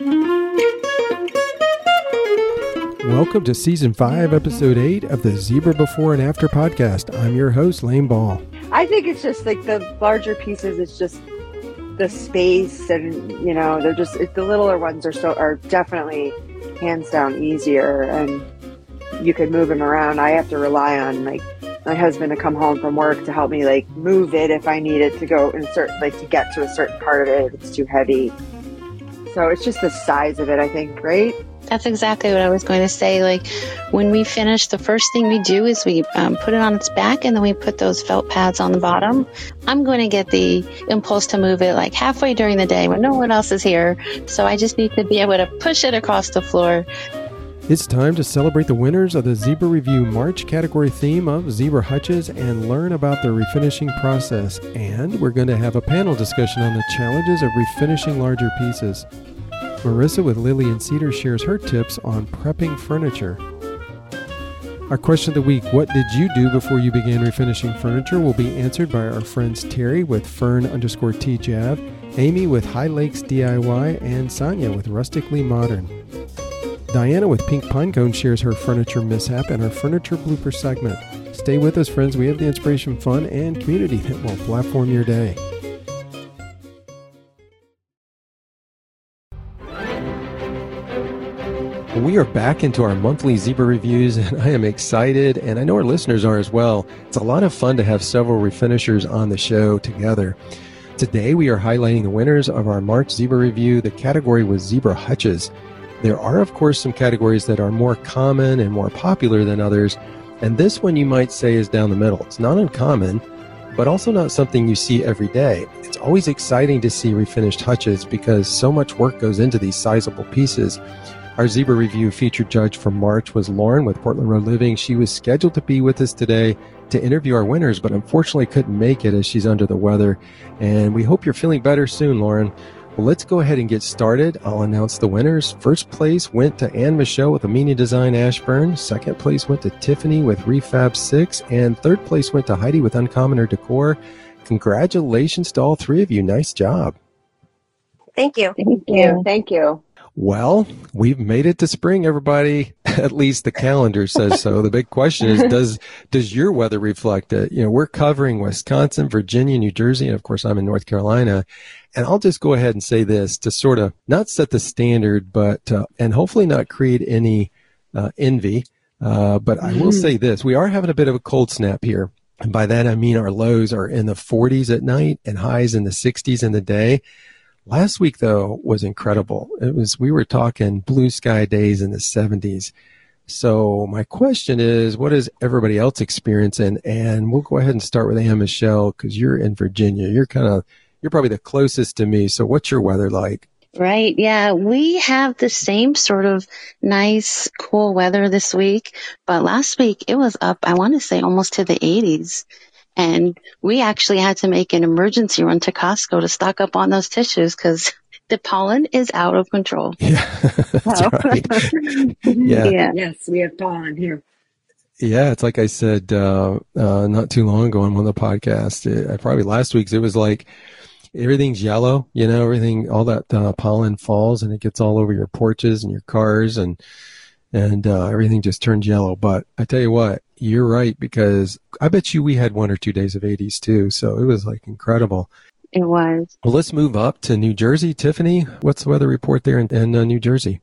Welcome to Season 5, Episode 8 of the Zibra Before and After podcast. I'm your host, Lane Ball. I think it's just like the larger pieces, it's just the space and, you know, they're just, the littler ones are so, are definitely hands down easier and you can move them around. I have to rely on like my husband to come home from work to help me like move it if I need it to go in certain, like to get to a certain part of it if it's too heavy. So it's just the size of it, I think, right? That's exactly what I was going to say. Like when we finish, the first thing we do is we um, put it on its back and then we put those felt pads on the bottom. I'm going to get the impulse to move it like halfway during the day when no one else is here. So I just need to be able to push it across the floor. It's time to celebrate the winners of the Zibra Review March category theme of Zibra hutches and learn about the refinishing process. And we're going to have a panel discussion on the challenges of refinishing larger pieces. Marissa with Lilly and Cedar shares her tips on prepping furniture. Our question of the week What did you do before you began refinishing furniture? will be answered by our friends Terry with Furn underscore T Jav, Amy with High Lakes DIY, and Sanja with Rustically Modern. Diana with Pink Pinecone shares her furniture mishap and our furniture blooper segment. Stay with us, friends. We have the inspiration, fun, and community that will platform your day. We are back into our monthly Zibra reviews, and I am excited, and I know our listeners are as well. It's a lot of fun to have several refinishers on the show together. Today, we are highlighting the winners of our March Zibra review. The category was Zibra Hutches. There are, of course, some categories that are more common and more popular than others, and this one you might say is down the middle. It's not uncommon, but also not something you see every day. It's always exciting to see refinished hutches because so much work goes into these sizable pieces. Our Zibra Review featured judge for March was Lauren with Portland Road Living. She was scheduled to be with us today to interview our winners, but unfortunately couldn't make it as she's under the weather. And we hope you're feeling better soon, Lauren. Well, let's go ahead and get started. I'll announce the winners. First place went to Anne Michelle with Amini Design Ashburn. Second place went to Tiffany with Refab 6. And third place went to Heidi with Uncommoner Decor. Congratulations to all three of you. Nice job. Thank you. Thank you. Thank you. Well, we've made it to spring, everybody. At least the calendar says so. The big question is, does, does your weather reflect it? You know, we're covering Wisconsin, Virginia, New Jersey, and of course I'm in North Carolina. And I'll just go ahead and say this to sort of not set the standard, but, uh, and hopefully not create any, uh, envy. Uh, but I will say this, we are having a bit of a cold snap here. And by that, I mean our lows are in the 40s at night and highs in the 60s in the day. Last week though was incredible. It was, we were talking blue sky days in the 70s. So my question is, what is everybody else experiencing? And we'll go ahead and start with Anne Michelle because you're in Virginia. You're kind of, you're probably the closest to me. So what's your weather like? Right. Yeah. We have the same sort of nice, cool weather this week, but last week it was up, I want to say almost to the 80s. And we actually had to make an emergency run to Costco to stock up on those tissues because the pollen is out of control. Yeah, that's right. Yeah. Yeah. Yes, we have pollen here. Yeah, it's like I said uh, uh, not too long ago on one of the podcasts. It, uh, probably last week's. It was like everything's yellow. You know, everything, all that uh, pollen falls and it gets all over your porches and your cars, and and uh, everything just turns yellow. But I tell you what, you're right because I bet you we had one or two days of 80s too. So it was like incredible. It was. Well, let's move up to New Jersey. Tiffany, what's the weather report there in, in uh, New Jersey?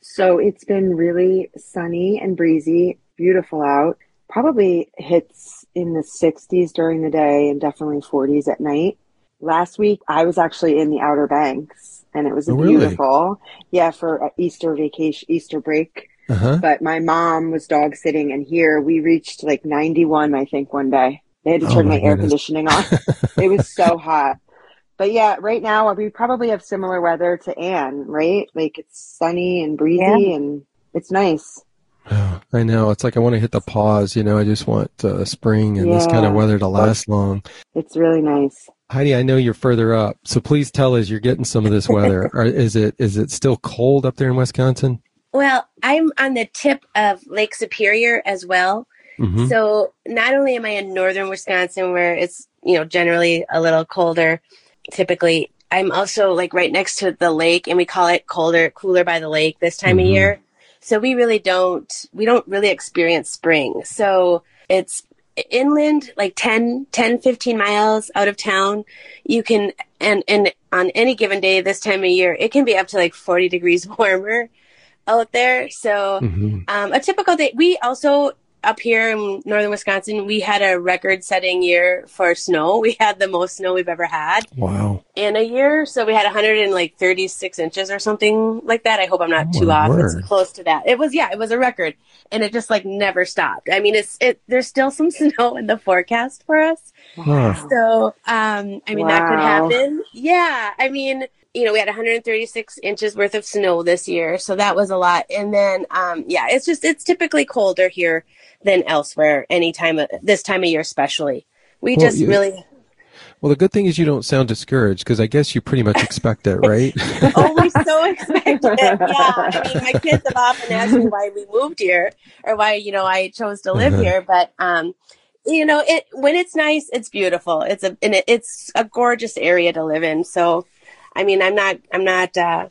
So it's been really sunny and breezy, beautiful out. Probably hits in the 60s during the day and definitely 40s at night. Last week, I was actually in the Outer Banks and it was Oh, really? beautiful. Yeah, for Easter vacation, Easter break. Uh huh. But my mom was dog sitting and here we reached like 91, I think, one day. They had to Oh, turn my my air conditioning on. it was so hot. But yeah, right now we probably have similar weather to Anne, right? Like it's sunny and breezy Yeah. and it's nice. I know. It's like I want to hit the pause. You know, I just want uh, spring and this kind of weather to last long. It's really nice. Heidi, I know you're further up, so please tell us you're getting some of this weather. or is it is it still cold up there in Wisconsin? Well, I'm on the tip of Lake Superior as well. hmm So not only am I in northern Wisconsin where it's, you know, generally a little colder typically, I'm also like right next to the lake and we call it colder, cooler by the lake this time Mhm. of year. So we really don't, we don't really experience spring. So it's inland, like 10, 10, 15 miles out of town. You can, and, and on any given day this time of year, it can be up to like 40 degrees warmer out there. So, Mhm. um, a typical day, we also, up here in northern Wisconsin, we had a record setting year for snow. We had the most snow we've ever had Wow. in a year. So we had 136 inches or something like that. I hope I'm not Oh, too off. word. It's close to that. It was, yeah, it was a record and it just like never stopped. I mean, it's, it, there's still some snow in the forecast for us. Huh. So, um, I mean, that could happen. Yeah. I mean, you know, we had 136 inches worth of snow this year. So that was a lot. And then, um, yeah, it's just, it's typically colder here than elsewhere any time of this time of year, especially. We Well, just you- really, Well, the good thing is you don't sound discouraged because I guess you pretty much expect it, right? Oh, we so expect it. Yeah. I mean, my kids have often asked me why we moved here or why, you know, I chose to live Uh-huh. here. But, um, you know, it, when it's nice, it's beautiful. It's a, and it, it's a gorgeous area to live in. So, I mean, I'm not, I'm not, uh,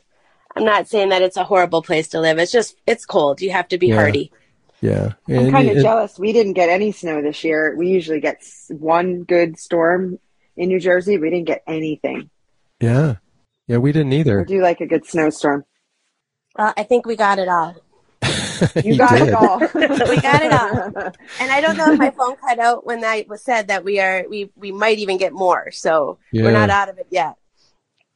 I'm not saying that it's a horrible place to live. It's just, it's cold. You have to be Yeah. hardy. yeah. I'm kind of and- jealous. We didn't get any snow this year. We usually get one good storm in New Jersey. We didn't get anything. Yeah. Yeah, we didn't I either. do like a good snowstorm. Well, I think we got it all. You, got did. it all. We got it all. And I don't know if my phone cut out when I was said that we are, we, we might even get more. So Yeah. we're not out of it yet.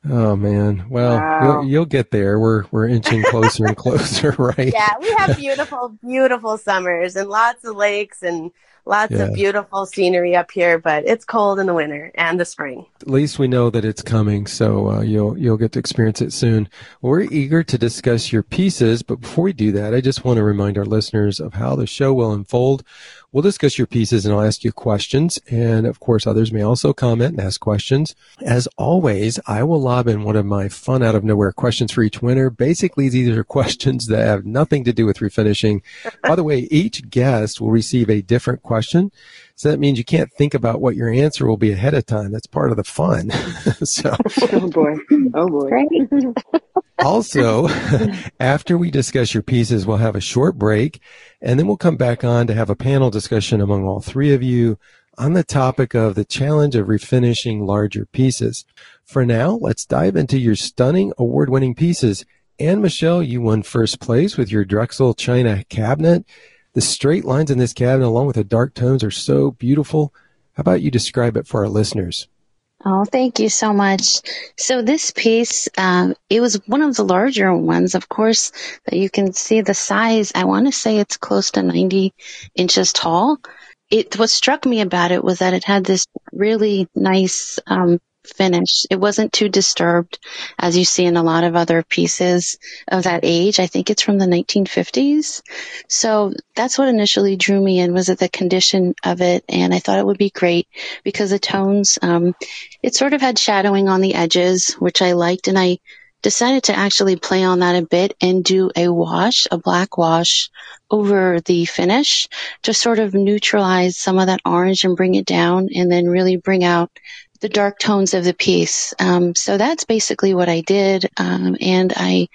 Oh man. Well, Wow. you'll, you'll get there. We're we're inching closer and closer, right? Yeah, we have beautiful, beautiful summers and lots of lakes and lots Yeah. of beautiful scenery up here, but it's cold in the winter and the spring. At least we know that it's coming, so uh, you'll you'll get to experience it soon. We're eager to discuss your pieces, but before we do that, I just want to remind our listeners of how the show will unfold. We'll discuss your pieces and I'll ask you questions, and of course, others may also comment and ask questions. As always, I will lob in one of my fun out of nowhere questions for each winner. Basically, these are questions that have nothing to do with refinishing. By the way, each guest will receive a different question. So that means you can't think about what your answer will be ahead of time. That's part of the fun. so oh boy. Oh boy. Great. also, after we discuss your pieces, we'll have a short break and then we'll come back on to have a panel discussion among all three of you on the topic of the challenge of refinishing larger pieces. For now, let's dive into your stunning award winning pieces. Anne Michelle, you won first place with your Drexel China cabinet. The straight lines in this cabinet, along with the dark tones, are so beautiful. How about you describe it for our listeners? Oh, thank you so much. So this piece, um, it was one of the larger ones, of course, that you can see the size. I want to say it's close to 90 inches tall. It, what struck me about it was that it had this really nice, um, finish. It wasn't too disturbed as you see in a lot of other pieces of that age. I think it's from the 1950s. So that's what initially drew me in was the condition of it. And I thought it would be great because the tones, um, it sort of had shadowing on the edges, which I liked. And I decided to actually play on that a bit and do a wash, a black wash over the finish to sort of neutralize some of that orange and bring it down and then really bring out the dark tones of the piece. Um, so that's basically what I did. Um, and I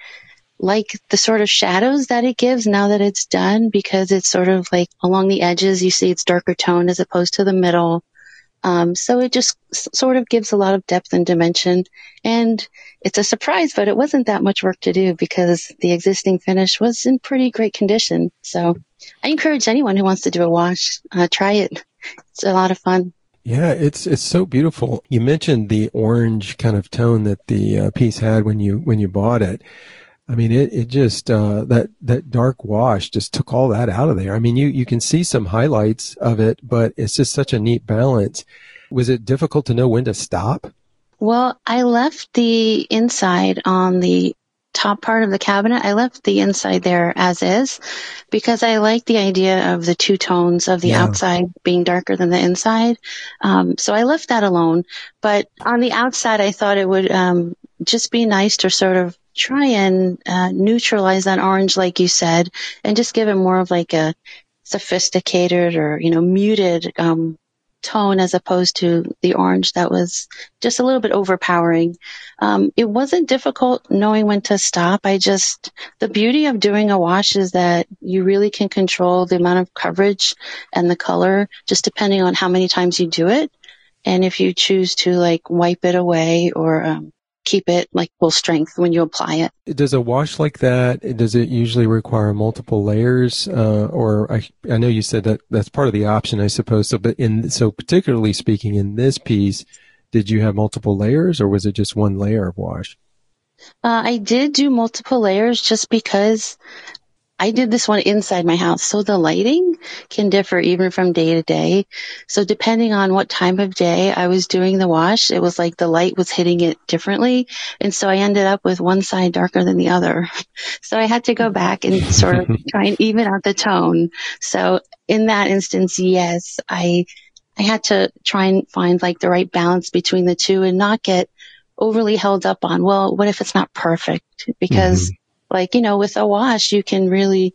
like the sort of shadows that it gives now that it's done because it's sort of like along the edges, you see it's darker tone as opposed to the middle. Um, so it just s- sort of gives a lot of depth and dimension. And it's a surprise, but it wasn't that much work to do because the existing finish was in pretty great condition. So I encourage anyone who wants to do a wash, uh, try it. It's a lot of fun. Yeah, it's it's so beautiful. You mentioned the orange kind of tone that the uh, piece had when you when you bought it. I mean, it it just uh, that that dark wash just took all that out of there. I mean, you you can see some highlights of it, but it's just such a neat balance. Was it difficult to know when to stop? Well, I left the inside on the top part of the cabinet. I left the inside there as is because I like the idea of the two tones of the Yeah. outside being darker than the inside. Um, so I left that alone. But on the outside, I thought it would um, just be nice to sort of try and uh, neutralize that orange, like you said, and just give it more of like a sophisticated or you know muted um, tone as opposed to the orange that was just a little bit overpowering. Um, it wasn't difficult knowing when to stop. I just, the beauty of doing a wash is that you really can control the amount of coverage and the color just depending on how many times you do it. And if you choose to like wipe it away or um, keep it like full strength when you apply it. Does a wash like that, does it usually require multiple layers? Uh, or I, I know you said that that's part of the option, I suppose. So, but in, so particularly speaking in this piece, did you have multiple layers or was it just one layer of wash? Uh, I did do multiple layers just because I did this one inside my house. So the lighting can differ even from day to day. So depending on what time of day I was doing the wash, it was like the light was hitting it differently. And so I ended up with one side darker than the other. So I had to go back and sort of try and even out the tone. So in that instance, yes, I, I had to try and find like the right balance between the two and not get overly held up on, well, what if it's not perfect? Because mm-hmm like, you know, with a wash, you can really,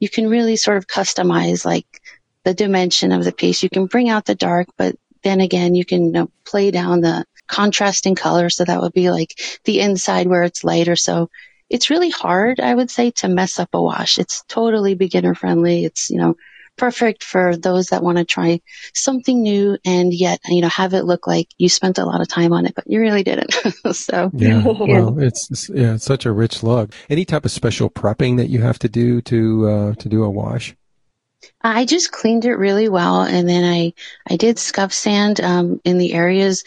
you can really sort of customize like the dimension of the piece. You can bring out the dark, but then again, you can you know, play down the contrasting color. So that would be like the inside where it's lighter. So it's really hard, I would say, to mess up a wash. It's totally beginner friendly. It's, you know, perfect for those that want to try something new and yet, you know, have it look like you spent a lot of time on it, but you really didn't. so, yeah, well, it's, it's, yeah, it's such a rich look. Any type of special prepping that you have to do to, uh, to do a wash? I just cleaned it really well and then I, I did scuff sand, um, in the areas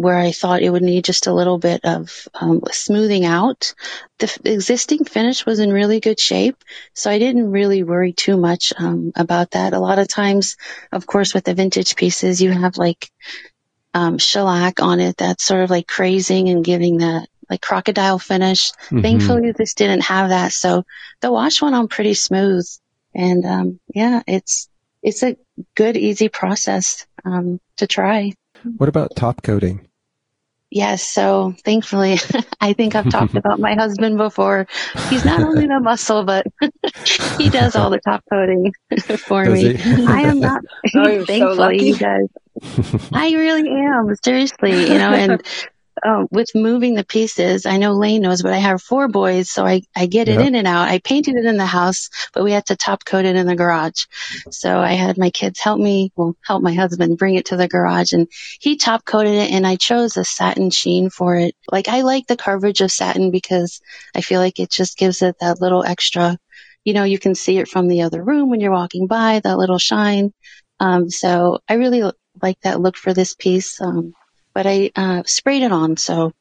where I thought it would need just a little bit of um, smoothing out. The f- existing finish was in really good shape, so I didn't really worry too much um, about that. A lot of times, of course, with the vintage pieces, you have like um, shellac on it that's sort of like crazing and giving that like crocodile finish. Mm-hmm. Thankfully, this didn't have that, so the wash went on pretty smooth. And um, yeah, it's it's a good, easy process um, to try. What about top coating? Yes. So thankfully, I think I've talked about my husband before. He's not only the muscle, but he does all the top coating for does me. I am not, oh, thankfully so he does. I really am. Seriously, you know, and um, with moving the pieces, I know Lane knows, but I have four boys, so I, I get it in and out. I painted it in the house, but we had to top coat it in the garage. So I had my kids help me, well, help my husband bring it to the garage and he top coated it and I chose a satin sheen for it. Like I like the coverage of satin because I feel like it just gives it that little extra, you know, you can see it from the other room when you're walking by, that little shine. Um, so I really like that look for this piece. Um, but I uh, sprayed it on, so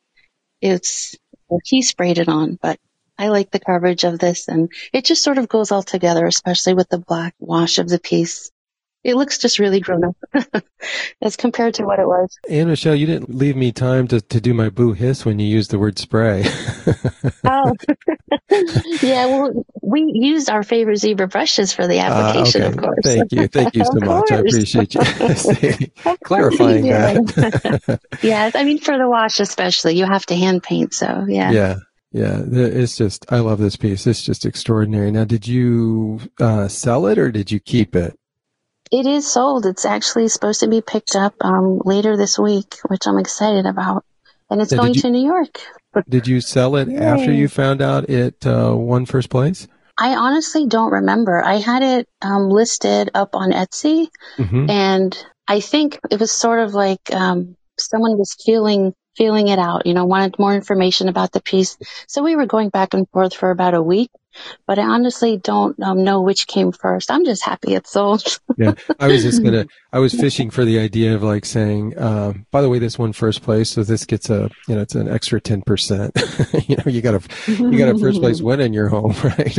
it's well, he sprayed it on, but I like the coverage of this, and it just sort of goes all together, especially with the black wash of the piece. It looks just really grown up as compared to what it was. Anne Michelle, you didn't leave me time to, to do my boo hiss when you used the word spray. oh, yeah. Well, we used our favorite Zibra brushes for the ah, application, uh, okay. of course. Thank you. Thank you so much. I appreciate you clarifying that. yes. I mean, for the wash, especially, you have to hand paint. So, yeah. Yeah. Yeah, it's just I love this piece. It's just extraordinary. Now, did you uh, sell it or did you keep it? It is sold. It's actually supposed to be picked up um, later this week, which I'm excited about. And it's going you, to New York. did you sell it Yay. after you found out it uh, won first place? I honestly don't remember. I had it um, listed up on Etsy, mm-hmm. and I think it was sort of like um, someone was feeling feeling it out. You know, wanted more information about the piece. So we were going back and forth for about a week but I honestly don't um, know which came first. I'm just happy it's sold. yeah, I was just gonna. I was fishing for the idea of like saying, uh, by the way, this won first place, so this gets a, you know, it's an extra ten percent. you know, you got a, you got a first place win in your home, right?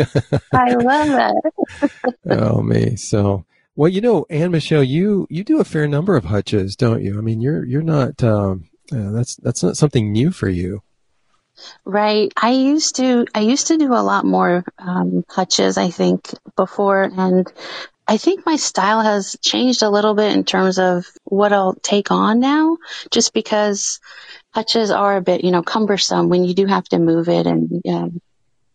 I love it. oh me, so. Well, you know, Anne Michelle, you you do a fair number of hutches, don't you? I mean, you're you're not um, uh, that's that's not something new for you. Right. I used to, I used to do a lot more, um, hutches, I think, before. And I think my style has changed a little bit in terms of what I'll take on now, just because hutches are a bit, you know, cumbersome when you do have to move it and, um,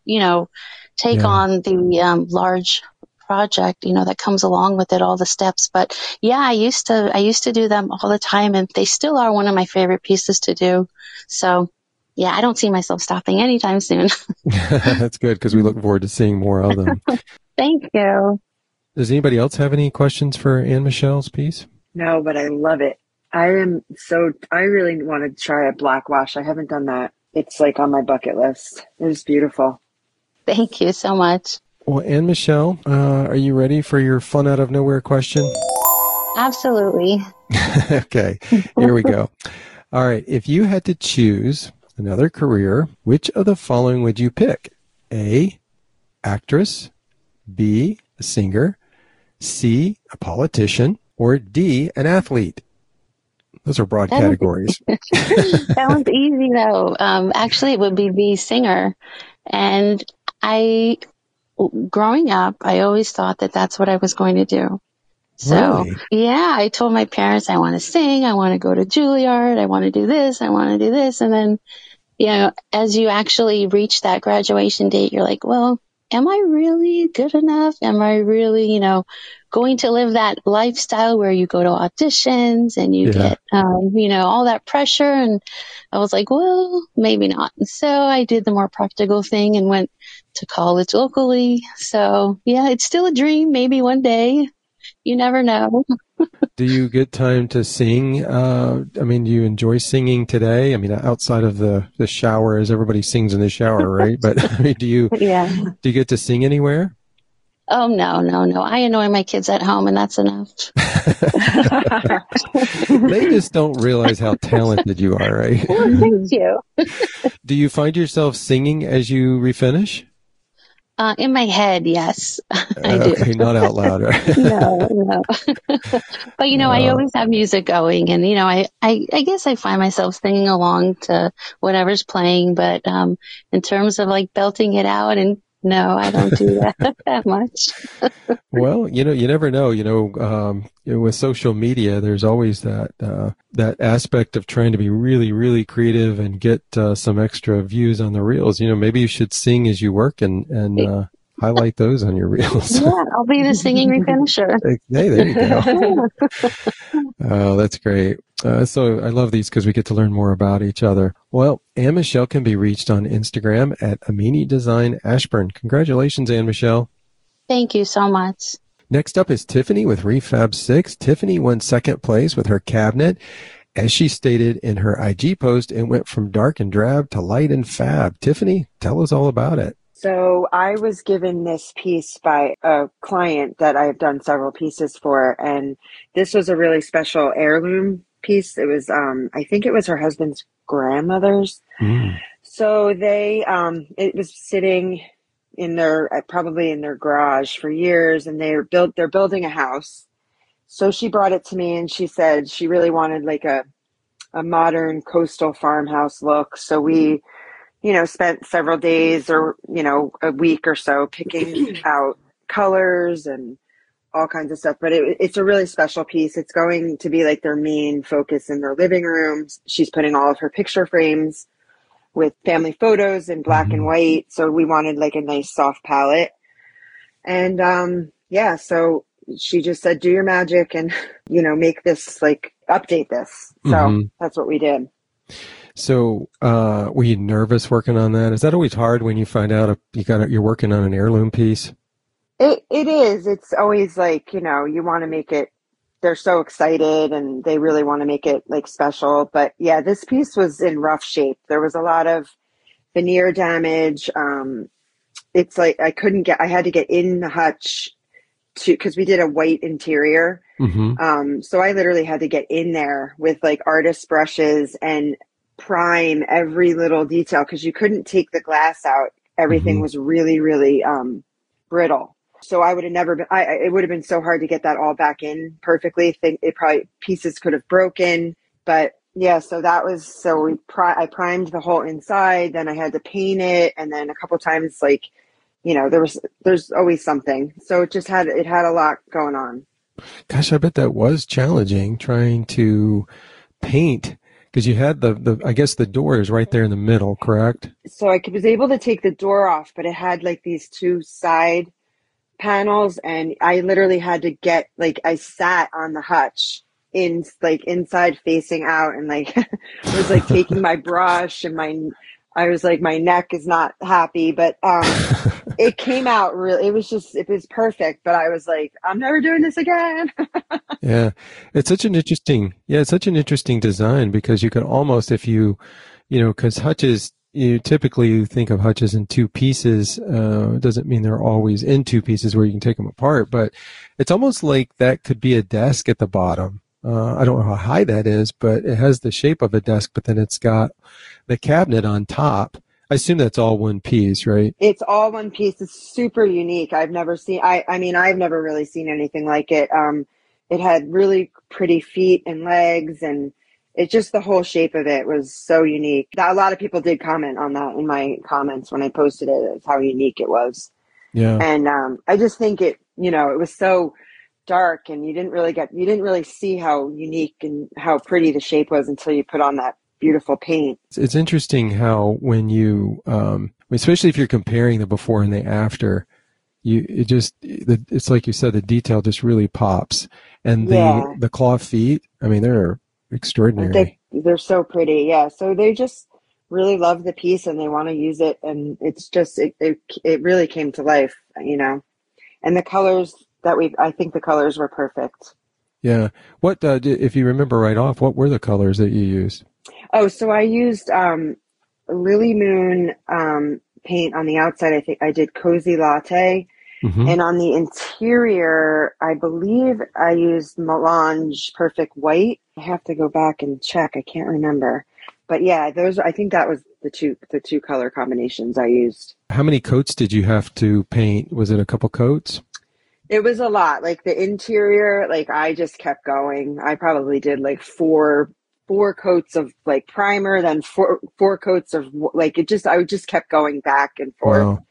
you know, take yeah. on the um, large project, you know, that comes along with it, all the steps. But yeah, I used to, I used to do them all the time and they still are one of my favorite pieces to do. So yeah, I don't see myself stopping anytime soon. That's good because we look forward to seeing more of them. Thank you. Does anybody else have any questions for Anne Michelle's piece? No, but I love it. I am so, I really want to try a black wash. I haven't done that. It's like on my bucket list. It was beautiful. Thank you so much. Well, Anne Michelle, uh, are you ready for your fun out of nowhere question? Absolutely. okay, here we go. All right, if you had to choose another career, which of the following would you pick? A, actress, B, a singer, C, a politician, or D, an athlete? Those are broad That categories. that one's easy though. Um, actually, it would be the singer. And I, growing up, I always thought that that's what I was going to do. So Really? yeah, I told my parents I want to sing, I want to go to Juilliard, I want to do this, I want to do this. And then, you know, as you actually reach that graduation date, you're like, well, am I really good enough? Am I really, you know, going to live that lifestyle where you go to auditions and you Yeah. get, um, you know, all that pressure? And I was like, well, maybe not. And so I did the more practical thing and went to college locally. So yeah, it's still a dream. Maybe one day. You never know. Do you get time to sing? Uh, I mean, do you enjoy singing today? I mean, outside of the, the shower, as everybody sings in the shower, right? But I mean, do you Yeah. do you get to sing anywhere? Oh no, no, no. I annoy my kids at home and that's enough. They just don't realize how talented you are, right? Thank you. Do you find yourself singing as you refinish? Uh, in my head, yes, I do. okay, not out loud, right? no, no. but you know, I Uh, always have music going, and you know, I, I, I guess I find myself singing along to whatever's playing. But um, in terms of like belting it out, and no, I don't do that that much. Well, you know, you never know. You know, um, with social media, there's always that uh, that aspect of trying to be really, really creative and get uh, some extra views on the reels. You know, maybe you should sing as you work and and uh, highlight those on your reels. Yeah, I'll be the singing refinisher. hey, there you go. Oh, that's great. Uh, so I love these because we get to learn more about each other. Well, Anne Michelle can be reached on Instagram at Amini Design Ashburn. Congratulations, Anne Michelle. Thank you so much. Next up is Tiffany with Refab 6. Tiffany won second place with her cabinet. As she stated in her IG post, it went from dark and drab to light and fab. Tiffany, tell us all about it. So I was given this piece by a client that I have done several pieces for, and this was a really special heirloom piece. It was, um, I think it was her husband's grandmother's. So they, um, it was sitting in their, uh, probably in their garage for years, and they're built, they're building a house. So she brought it to me, and she said she really wanted like a, a modern coastal farmhouse look. So we, you know, spent several days or, you know, a week or so picking out colors and all kinds of stuff. But it, it's a really special piece. It's going to be like their main focus in their living rooms. She's putting all of her picture frames with family photos in black and white. So we wanted like a nice soft palette. And, um, yeah, so she just said, do your magic and, you know, make this like update this. So Mhm. that's what we did. So, uh, were you nervous working on that? Is that always hard when you find out you got you're working on an heirloom piece? It it is. It's always like, you know, you want to make it they're so excited and they really want to make it like special. But yeah, this piece was in rough shape. There was a lot of veneer damage. Um it's like I couldn't get I had to get in the hutch to because we did a white interior. hmm Um so I literally had to get in there with like artist brushes and prime every little detail because you couldn't take the glass out. Everything Mhm. was really, really um brittle. So I would have never been. I, it would have been so hard to get that all back in perfectly. Think it probably pieces could have broken, but yeah. So that was so we. Pri- I primed the whole inside, then I had to paint it, and then a couple times, like you know, there was there's always something. So it just had it had a lot going on. Gosh, I bet that was challenging trying to paint because you had the, the I guess the door is right there in the middle, correct? So I was able to take the door off, but it had like these two side panels and I literally had to get like I sat on the hutch in like inside facing out and like was like taking my brush and my I was like my neck is not happy but um it came out really it was just it was perfect but I was like I'm never doing this again. Yeah. It's such an interesting yeah it's such an interesting design because you can almost if you you know because hutches you typically think of hutches in two pieces. Uh, doesn't mean they're always in two pieces where you can take them apart, but it's almost like that could be a desk at the bottom. Uh, I don't know how high that is, but it has the shape of a desk, but then it's got the cabinet on top. I assume that's all one piece, right? It's all one piece. It's super unique. I've never seen, I, I mean, I've never really seen anything like it. Um, it had really pretty feet and legs and it just the whole shape of it was so unique. A lot of people did comment on that in my comments when I posted it. It's how unique it was. Yeah. And um, I just think it, you know, it was so dark, and you didn't really get, you didn't really see how unique and how pretty the shape was until you put on that beautiful paint. It's interesting how when you, um, especially if you're comparing the before and the after, you it just it's like you said the detail just really pops and the Yeah. the claw feet i mean they're extraordinary They, they're so pretty. Yeah. So they just really love the piece and they want to use it. And it's just, it, it, it really came to life, you know, and the colors that we, I think the colors were perfect. Yeah. What, uh, if you remember right off, what were the colors that you used? Oh, so I used, um, Lily Moon, um, paint on the outside. I think I did cozy latte hmm and on the interior, I believe I used Melange Perfect White. I have to go back and check. I can't remember. But yeah, those I think that was the two the two color combinations I used. How many coats did you have to paint? Was it a couple coats? It was a lot. Like the interior, like I just kept going. I probably did like four four coats of like primer, then four four coats of like it just I just kept going back and forth. Wow.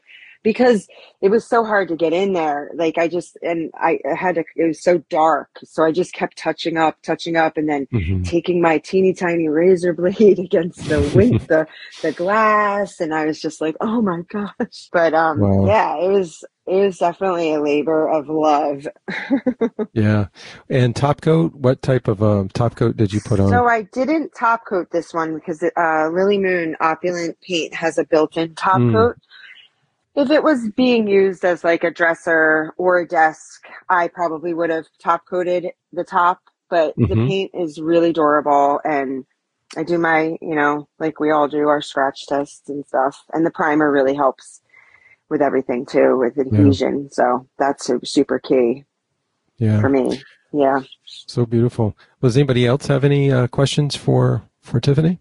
Because it was so hard to get in there. Like I just and I had to. It was so dark, so I just kept touching up, touching up, and then hmm taking my teeny tiny razor blade against the wind, the the glass, and I was just like, oh my gosh. But um, Wow. yeah, it was it was definitely a labor of love. Yeah. And top coat, what type of um, top coat did you put on? So I didn't top coat this one because uh, Lily Moon Opulent Paint has a built-in top Mm. coat. If it was being used as like a dresser or a desk, I probably would have top coated the top. But the Mhm. paint is really durable, and I do my, you know, like we all do our scratch tests and stuff. And the primer really helps with everything too, with adhesion. So that's super key yeah. for me. Yeah. So beautiful. Does anybody else have any uh, questions for for Tiffany?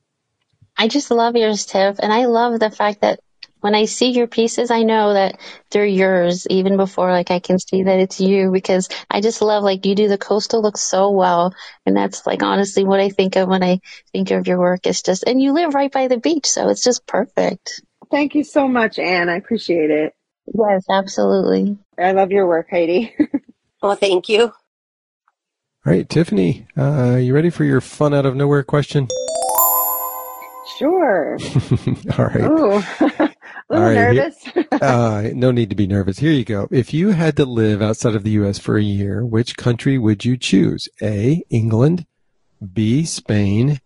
I just love yours, Tiff, and I love the fact that when I see your pieces, I know that they're yours even before like I can see that it's you because I just love like you do the coastal look so well, and that's like honestly what I think of when I think of your work. It's just and you live right by the beach, so it's just perfect. Thank you so much, Anne. I appreciate it. Yes, absolutely. I love your work, Heidi. Well, thank you. All right, Tiffany, uh, you ready for your fun out of nowhere question? sure. All right. A little All right, here- nervous. Uh, no need to be nervous. Here you go. If you had to live outside of the U.S. for a year, which country would you choose? A. England, B. Spain,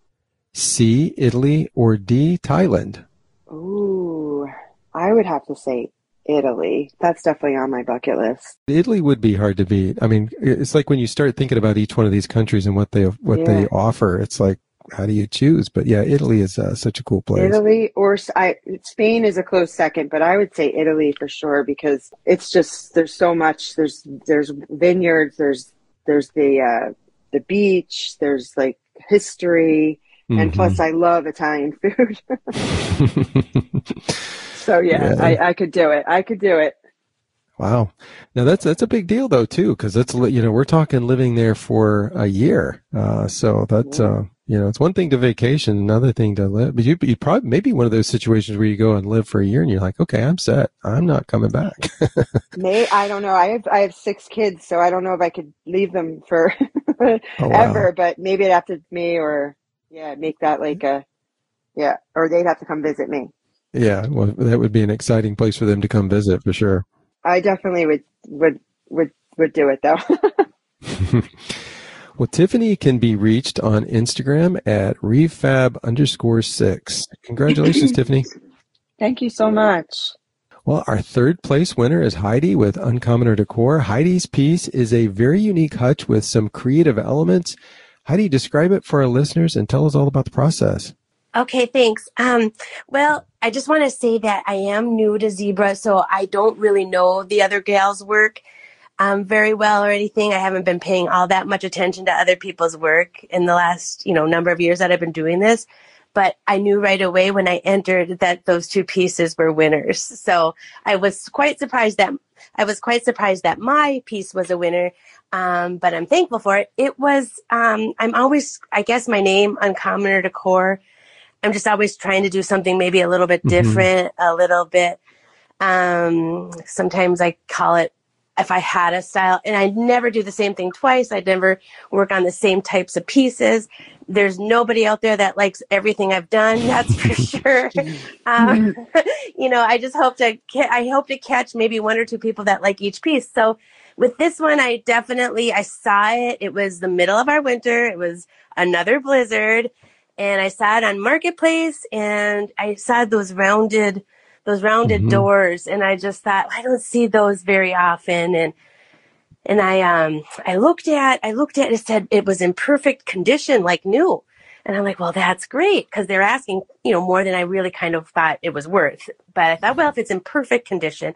C. Italy, or D. Thailand? Ooh, I would have to say Italy. That's definitely on my bucket list. Italy would be hard to beat. I mean, it's like when you start thinking about each one of these countries and what they what Yeah. they offer. It's like, how do you choose? But yeah, Italy is uh, such a cool place. Italy or I, Spain is a close second, but I would say Italy for sure because it's just there's so much. There's there's vineyards. There's there's the uh, the beach. There's like history, and Mhm. plus I love Italian food. so yeah, Yeah. I, I could do it. I could do it. Wow. Now that's that's a big deal though too, because that's you know we're talking living there for a year. Uh, so that Yeah. uh, you know it's one thing to vacation, another thing to live. But you you probably maybe one of those situations where you go and live for a year and you're like, okay, I'm set. I'm not coming back. May I don't know. I have I have six kids, so I don't know if I could leave them for Oh, wow. ever. But maybe it'd have to me or yeah, make that like a yeah, or they'd have to come visit me. Yeah. Well, that would be an exciting place for them to come visit for sure. I definitely would would would would do it though. well, Tiffany can be reached on Instagram at refab underscore six. Congratulations, Tiffany. Thank you so much. Well, our third place winner is Heidi with Uncommoner Decor. Heidi's piece is a very unique hutch with some creative elements. Heidi, describe it for our listeners and tell us all about the process. Okay, thanks. Um, well, I just want to say that I am new to Zibra, so I don't really know the other gals' work um, very well or anything. I haven't been paying all that much attention to other people's work in the last, you know, number of years that I've been doing this. But I knew right away when I entered that those two pieces were winners. So I was quite surprised that I was quite surprised that my piece was a winner. Um, but I'm thankful for it. It was, um, I'm always, I guess my name, Uncommoner Decor. I'm just always trying to do something maybe a little bit mm-hmm. different, mm-hmm. a little bit, um, sometimes I call it if I had a style and I never do the same thing twice. I'd never work on the same types of pieces. There's nobody out there that likes everything I've done. That's for sure. Um, you know, I just hope to, I hope to catch maybe one or two people that like each piece. So with this one, I definitely, I saw it. It was the middle of our winter. It was another blizzard and I saw it on Marketplace and I saw those rounded, those rounded mm-hmm. doors. And I just thought I don't see those very often. And and I um I looked at I looked at it, it said it was in perfect condition like new. And I'm like well that's great because they're asking you know more than I really kind of thought it was worth. But I thought well if it's in perfect condition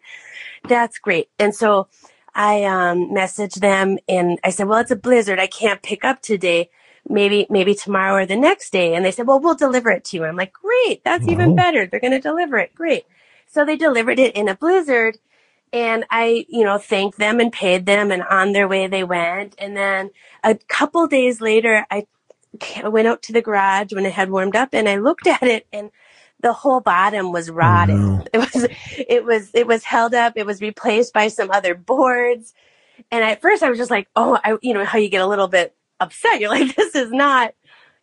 that's great. And so I um messaged them and I said well it's a blizzard. I can't pick up today maybe maybe tomorrow or the next day and they said well we'll deliver it to you i'm like great that's even better they're going to deliver it great so they delivered it in a blizzard and I, you know, thanked them and paid them and on their way they went. And then a couple days later, I went out to the garage when it had warmed up and I looked at it and the whole bottom was rotted. Oh, no. It was, it was, it was held up. It was replaced by some other boards. And at first I was just like, oh, I, you know, how you get a little bit upset. You're like, this is not,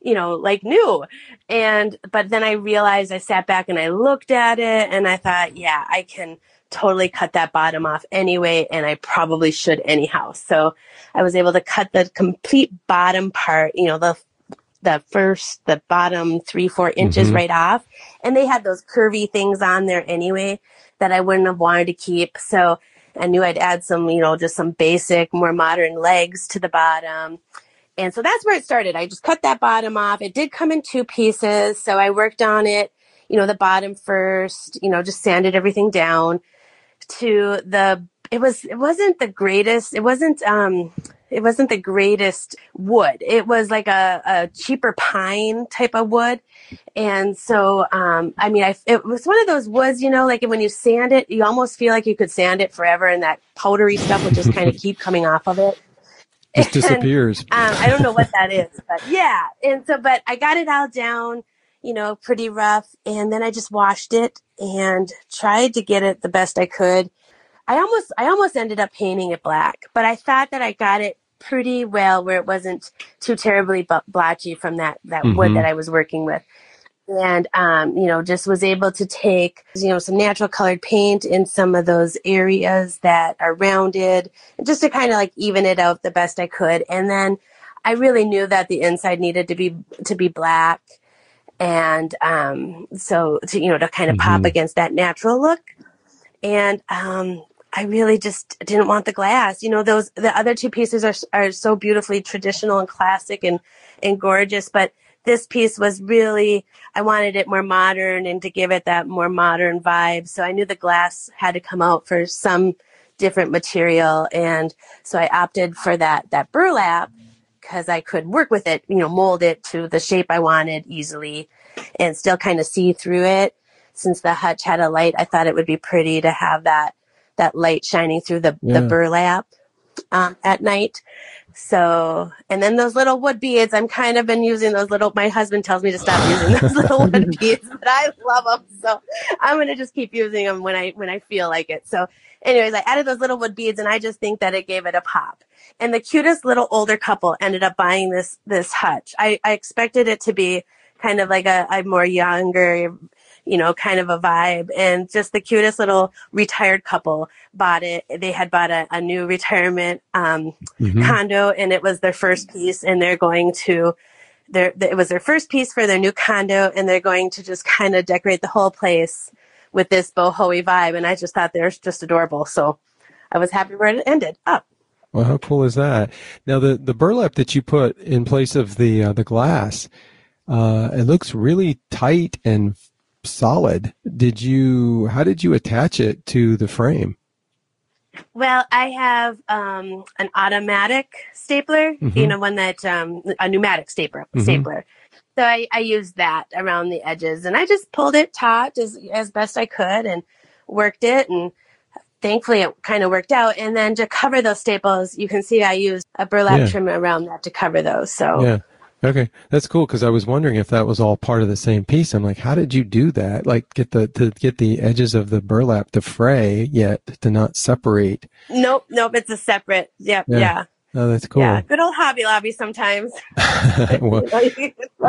you know, like new. And, but then I realized I sat back and I looked at it and I thought, yeah, I can totally cut that bottom off anyway. And I probably should anyhow. So I was able to cut the complete bottom part, you know, the, the first, the bottom three, four inches mm-hmm. right off. And they had those curvy things on there anyway that I wouldn't have wanted to keep. So I knew I'd add some, you know, just some basic, more modern legs to the bottom and so that's where it started. I just cut that bottom off. It did come in two pieces. So I worked on it, you know, the bottom first, you know, just sanded everything down to the, it was, it wasn't the greatest. It wasn't, um, it wasn't the greatest wood. It was like a, a cheaper pine type of wood. And so, um, I mean, I, it was one of those woods, you know, like when you sand it, you almost feel like you could sand it forever and that powdery stuff would just kind of keep coming off of it. Just disappears. um, I don't know what that is, but yeah. And so, but I got it all down, you know, pretty rough. And then I just washed it and tried to get it the best I could. I almost, I almost ended up painting it black, but I thought that I got it pretty well where it wasn't too terribly blotchy from that, that mm-hmm. wood that I was working with and um, you know just was able to take you know some natural colored paint in some of those areas that are rounded just to kind of like even it out the best i could and then i really knew that the inside needed to be to be black and um, so to you know to kind of mm-hmm. pop against that natural look and um, I really just didn't want the glass. You know, those the other two pieces are are so beautifully traditional and classic and and gorgeous, but this piece was really, I wanted it more modern and to give it that more modern vibe. So I knew the glass had to come out for some different material. And so I opted for that, that burlap because I could work with it, you know, mold it to the shape I wanted easily and still kind of see through it. Since the hutch had a light, I thought it would be pretty to have that, that light shining through the, yeah. the burlap um, at night. So, and then those little wood beads, I'm kind of been using those little, my husband tells me to stop using those little wood beads, but I love them. So I'm going to just keep using them when I, when I feel like it. So anyways, I added those little wood beads and I just think that it gave it a pop. And the cutest little older couple ended up buying this, this hutch. I, I expected it to be kind of like a, a more younger, you know, kind of a vibe. And just the cutest little retired couple bought it. They had bought a, a new retirement um, mm-hmm. condo, and it was their first piece, and they're going to. Their, it was their first piece for their new condo, and they're going to just kind of decorate the whole place with this boho vibe. And I just thought they're just adorable. So I was happy where it ended up. Well, how cool is that? Now, the, the burlap that you put in place of the uh, the glass, uh, it looks really tight and solid. Did you? How did you attach it to the frame? Well, I have um, an automatic stapler, mm-hmm. you know, one that um, a pneumatic stapler. Mm-hmm. Stapler. So I, I used that around the edges, and I just pulled it taut as as best I could, and worked it and thankfully it kind of worked out. And then to cover those staples, you can see I used a burlap yeah. trim around that to cover those. So yeah. Okay, that's cool because I was wondering if that was all part of the same piece. I'm like, how did you do that? Like, get the to get the edges of the burlap to fray, yet to not separate. Nope, nope, it's a separate. Yep, yeah. yeah. Oh, that's cool. Yeah, good old Hobby Lobby sometimes. well,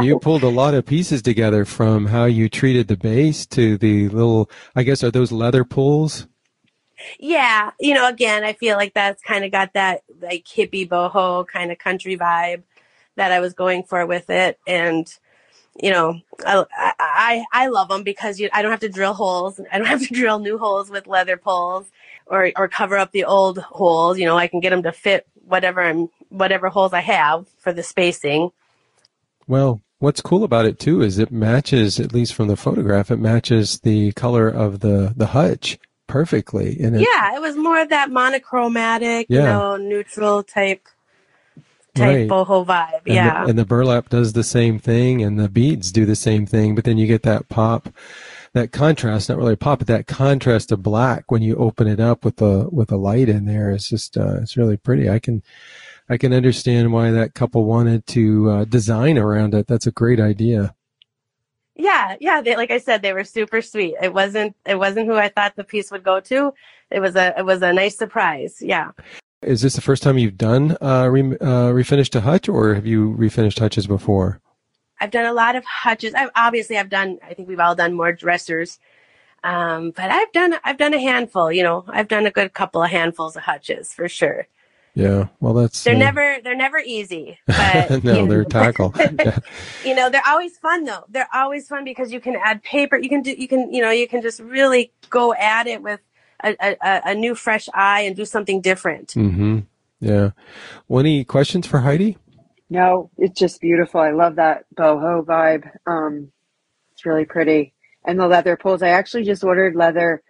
you pulled a lot of pieces together from how you treated the base to the little. I guess are those leather pulls? Yeah, you know, again, I feel like that's kind of got that like hippie boho kind of country vibe that I was going for with it, and you know, I I, I love them because you, I don't have to drill holes. I don't have to drill new holes with leather poles or or cover up the old holes. You know, I can get them to fit whatever I'm whatever holes I have for the spacing. Well, what's cool about it too is it matches, at least from the photograph, it matches the color of the the hutch perfectly. And yeah, it was more of that monochromatic, yeah. you know, neutral type type right. boho vibe. And yeah. The, and the burlap does the same thing and the beads do the same thing, but then you get that pop, that contrast, not really a pop, but that contrast of black when you open it up with the, with the light in there. It's just, uh, it's really pretty. I can, I can understand why that couple wanted to uh, design around it. That's a great idea. Yeah, yeah. They, like I said, they were super sweet. It wasn't it wasn't who I thought the piece would go to. It was a it was a nice surprise. Yeah. Is this the first time you've done uh, re, uh, refinished a hutch, or have you refinished hutches before? I've done a lot of hutches. I've, obviously, I've done. I think we've all done more dressers, um, but I've done I've done a handful. You know, I've done a good couple of handfuls of hutches for sure. Yeah, well, that's they're uh, never they're never easy, but no, they're tackle. you know, they're always fun though. They're always fun because you can add paper. You can do you can you know you can just really go at it with a, a, a new fresh eye and do something different. Mm-hmm. Yeah. Well, any questions for Heidi? No, it's just beautiful. I love that boho vibe. Um, it's really pretty, and the leather pulls. I actually just ordered leather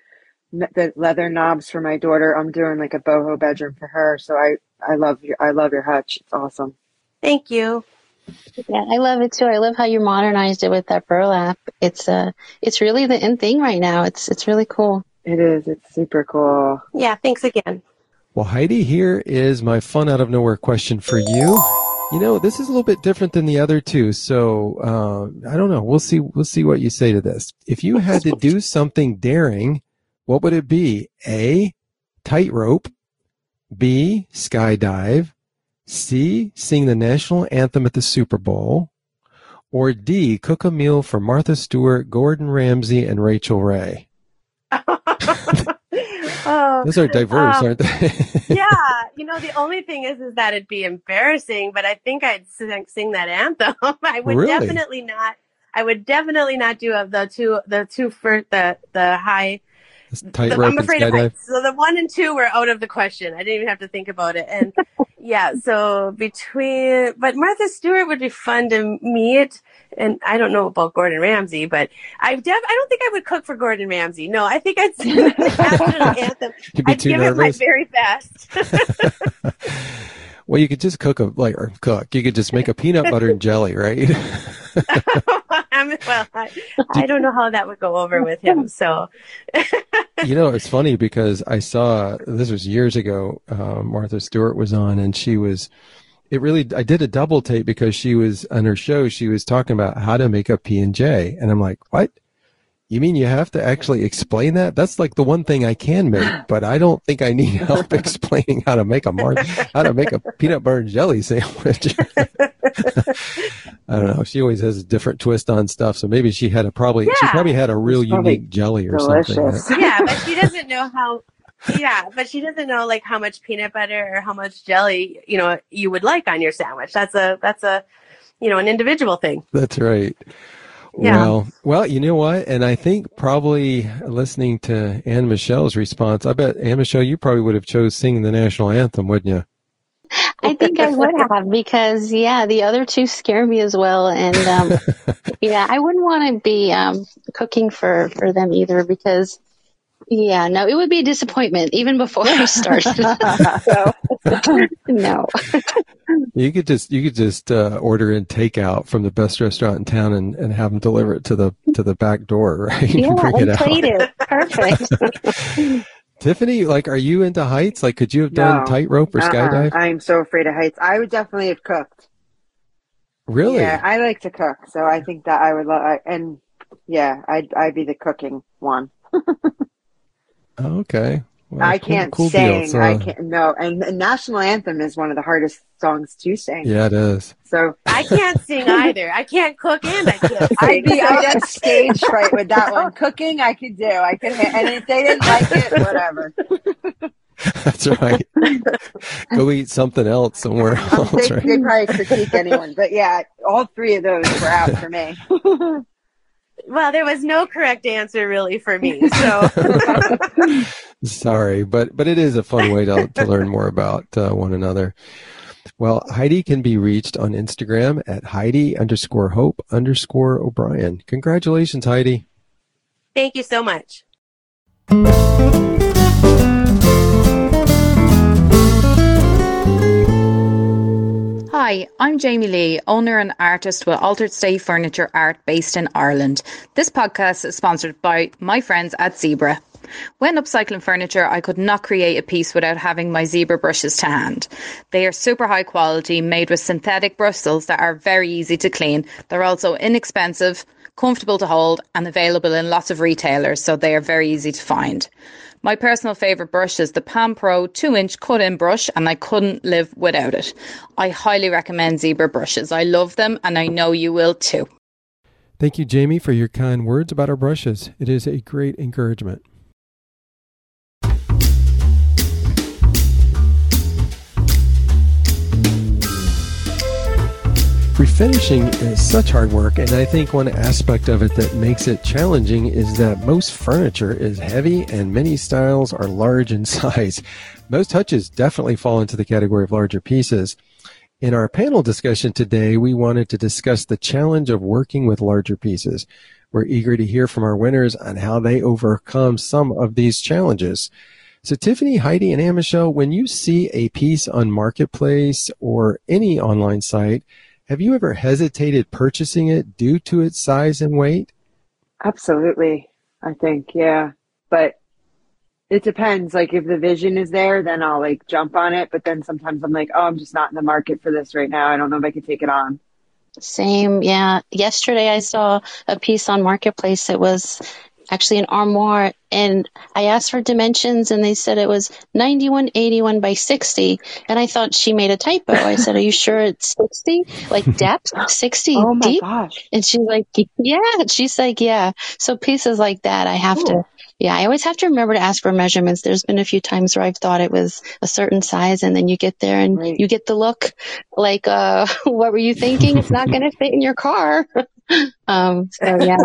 the leather knobs for my daughter. I'm doing like a boho bedroom for her. So I, I love your, I love your hutch. It's awesome. Thank you. Yeah, I love it too. I love how you modernized it with that burlap. It's uh it's really the in thing right now. It's it's really cool. It is. It's super cool. Yeah, thanks again. Well, Heidi, here is my fun out of nowhere question for you. You know, this is a little bit different than the other two, so uh, I don't know. We'll see. We'll see what you say to this. If you had to do something daring what would it be? A. Tightrope. B. Skydive. C. Sing the national anthem at the Super Bowl. Or D. Cook a meal for Martha Stewart, Gordon Ramsay, and Rachael Ray. Oh, Those are diverse, um, aren't they? yeah, you know the only thing is, is that it'd be embarrassing, but I think I'd sing, sing that anthem. I would really? definitely not. I would definitely not do of the two, the two first, the the high I'm afraid of heights. So the one and two were out of the question. I didn't even have to think about it. And yeah, so between, but Martha Stewart would be fun to meet. And I don't know about Gordon Ramsay, but I def- I don't think I would cook for Gordon Ramsay. No, I think I'd sing the national anthem. Be I'd give nervous. it my very best. well, you could just cook a like or cook. You could just make a peanut butter and jelly, right? well, I, I don't know how that would go over with him. So, you know, it's funny because I saw this was years ago. Uh, Martha Stewart was on, and she was. It really, I did a double tape because she was on her show. She was talking about how to make a P and J, and I'm like, what? You mean you have to actually explain that? That's like the one thing I can make, but I don't think I need help explaining how to make a mar- how to make a peanut butter and jelly sandwich. I don't know. She always has a different twist on stuff, so maybe she had a probably she probably had a real It's unique jelly or Delicious. something. yeah, but she doesn't know how. Yeah, but she doesn't know like how much peanut butter or how much jelly you know you would like on your sandwich. That's a that's a you know an individual thing. That's right. Yeah. Well, well, you know what? And I think probably listening to Anne Michelle's response, I bet Anne Michelle, you probably would have chose singing the national anthem, wouldn't you? I think I would have because yeah, the other two scare me as well, and um, yeah, I wouldn't want to be um, cooking for for them either because yeah, no, it would be a disappointment even before I started. so no, You could just you could just uh, order in takeout from the best restaurant in town and, and have them deliver it to the to the back door, right? yeah, Bring it and out. played it perfect. Tiffany, like, are you into heights? Like, could you have done No. tightrope or Uh-uh. skydive? I'm so afraid of heights. I would definitely have cooked. Really? Yeah, I like to cook, so I think that I would love. And yeah, I'd I'd be the cooking one. Oh, okay. Well, I can't cool sing. deal. So, I uh, can't. No, and the national anthem is one of the hardest songs to sing. Yeah, it is. So I can't sing either. I can't cook and I can't sing. I'd be I'd have stage fright with that one. Cooking, I could do. I could, ha- and if they didn't like it, whatever. That's right. Go eat something else somewhere else, they, right? they probably critique anyone, but yeah, all three of those were out for me. well, there was no correct answer really for me. So Sorry, but but it is a fun way to to learn more about uh, one another. Well, Heidi can be reached on Instagram at Heidi underscore Hope underscore O'Brien. Congratulations, Heidi. thank you so much. Hi, I'm Jamie Lee, owner and artist with Altered State Furniture Art based in Ireland. This podcast is sponsored by my friends at Zibra. When upcycling furniture, I could not create a piece without having my Zibra brushes to hand. They are super high quality, made with synthetic bristles that are very easy to clean. They're also inexpensive, comfortable to hold, and available in lots of retailers, so they are very easy to find. My personal favourite brush is the Palm Pro 2 inch cut in brush, and I couldn't live without it. I highly recommend Zibra brushes. I love them, and I know you will too. Thank you, Jamie, for your kind words about our brushes. It is a great encouragement. Refinishing is such hard work, and I think one aspect of it that makes it challenging is that most furniture is heavy and many styles are large in size. Most hutches definitely fall into the category of larger pieces. In our panel discussion today, we wanted to discuss the challenge of working with larger pieces. We're eager to hear from our winners on how they overcome some of these challenges. So Tiffany, Heidi, and Anne Michelle, when you see a piece on Marketplace or any online site, have you ever hesitated purchasing it due to its size and weight? Absolutely, I think, yeah. But it depends. Like if the vision is there, then I'll like jump on it. But then sometimes I'm like, oh, I'm just not in the market for this right now. I don't know if I could take it on. Same, yeah. Yesterday I saw a piece on Marketplace. It was actually an armoire, and I asked for dimensions, and they said it was 9181 by 60. And I thought she made a typo. I said, Are you sure it's 60? Like depth? 60 Oh my deep? gosh. And she's like, Yeah. She's like, Yeah. So pieces like that, I have to. Yeah, I always have to remember to ask for measurements. There's been a few times where I've thought it was a certain size and then you get there and Right. you get the look like, uh, what were you thinking? It's not going to fit in your car. um, so yeah.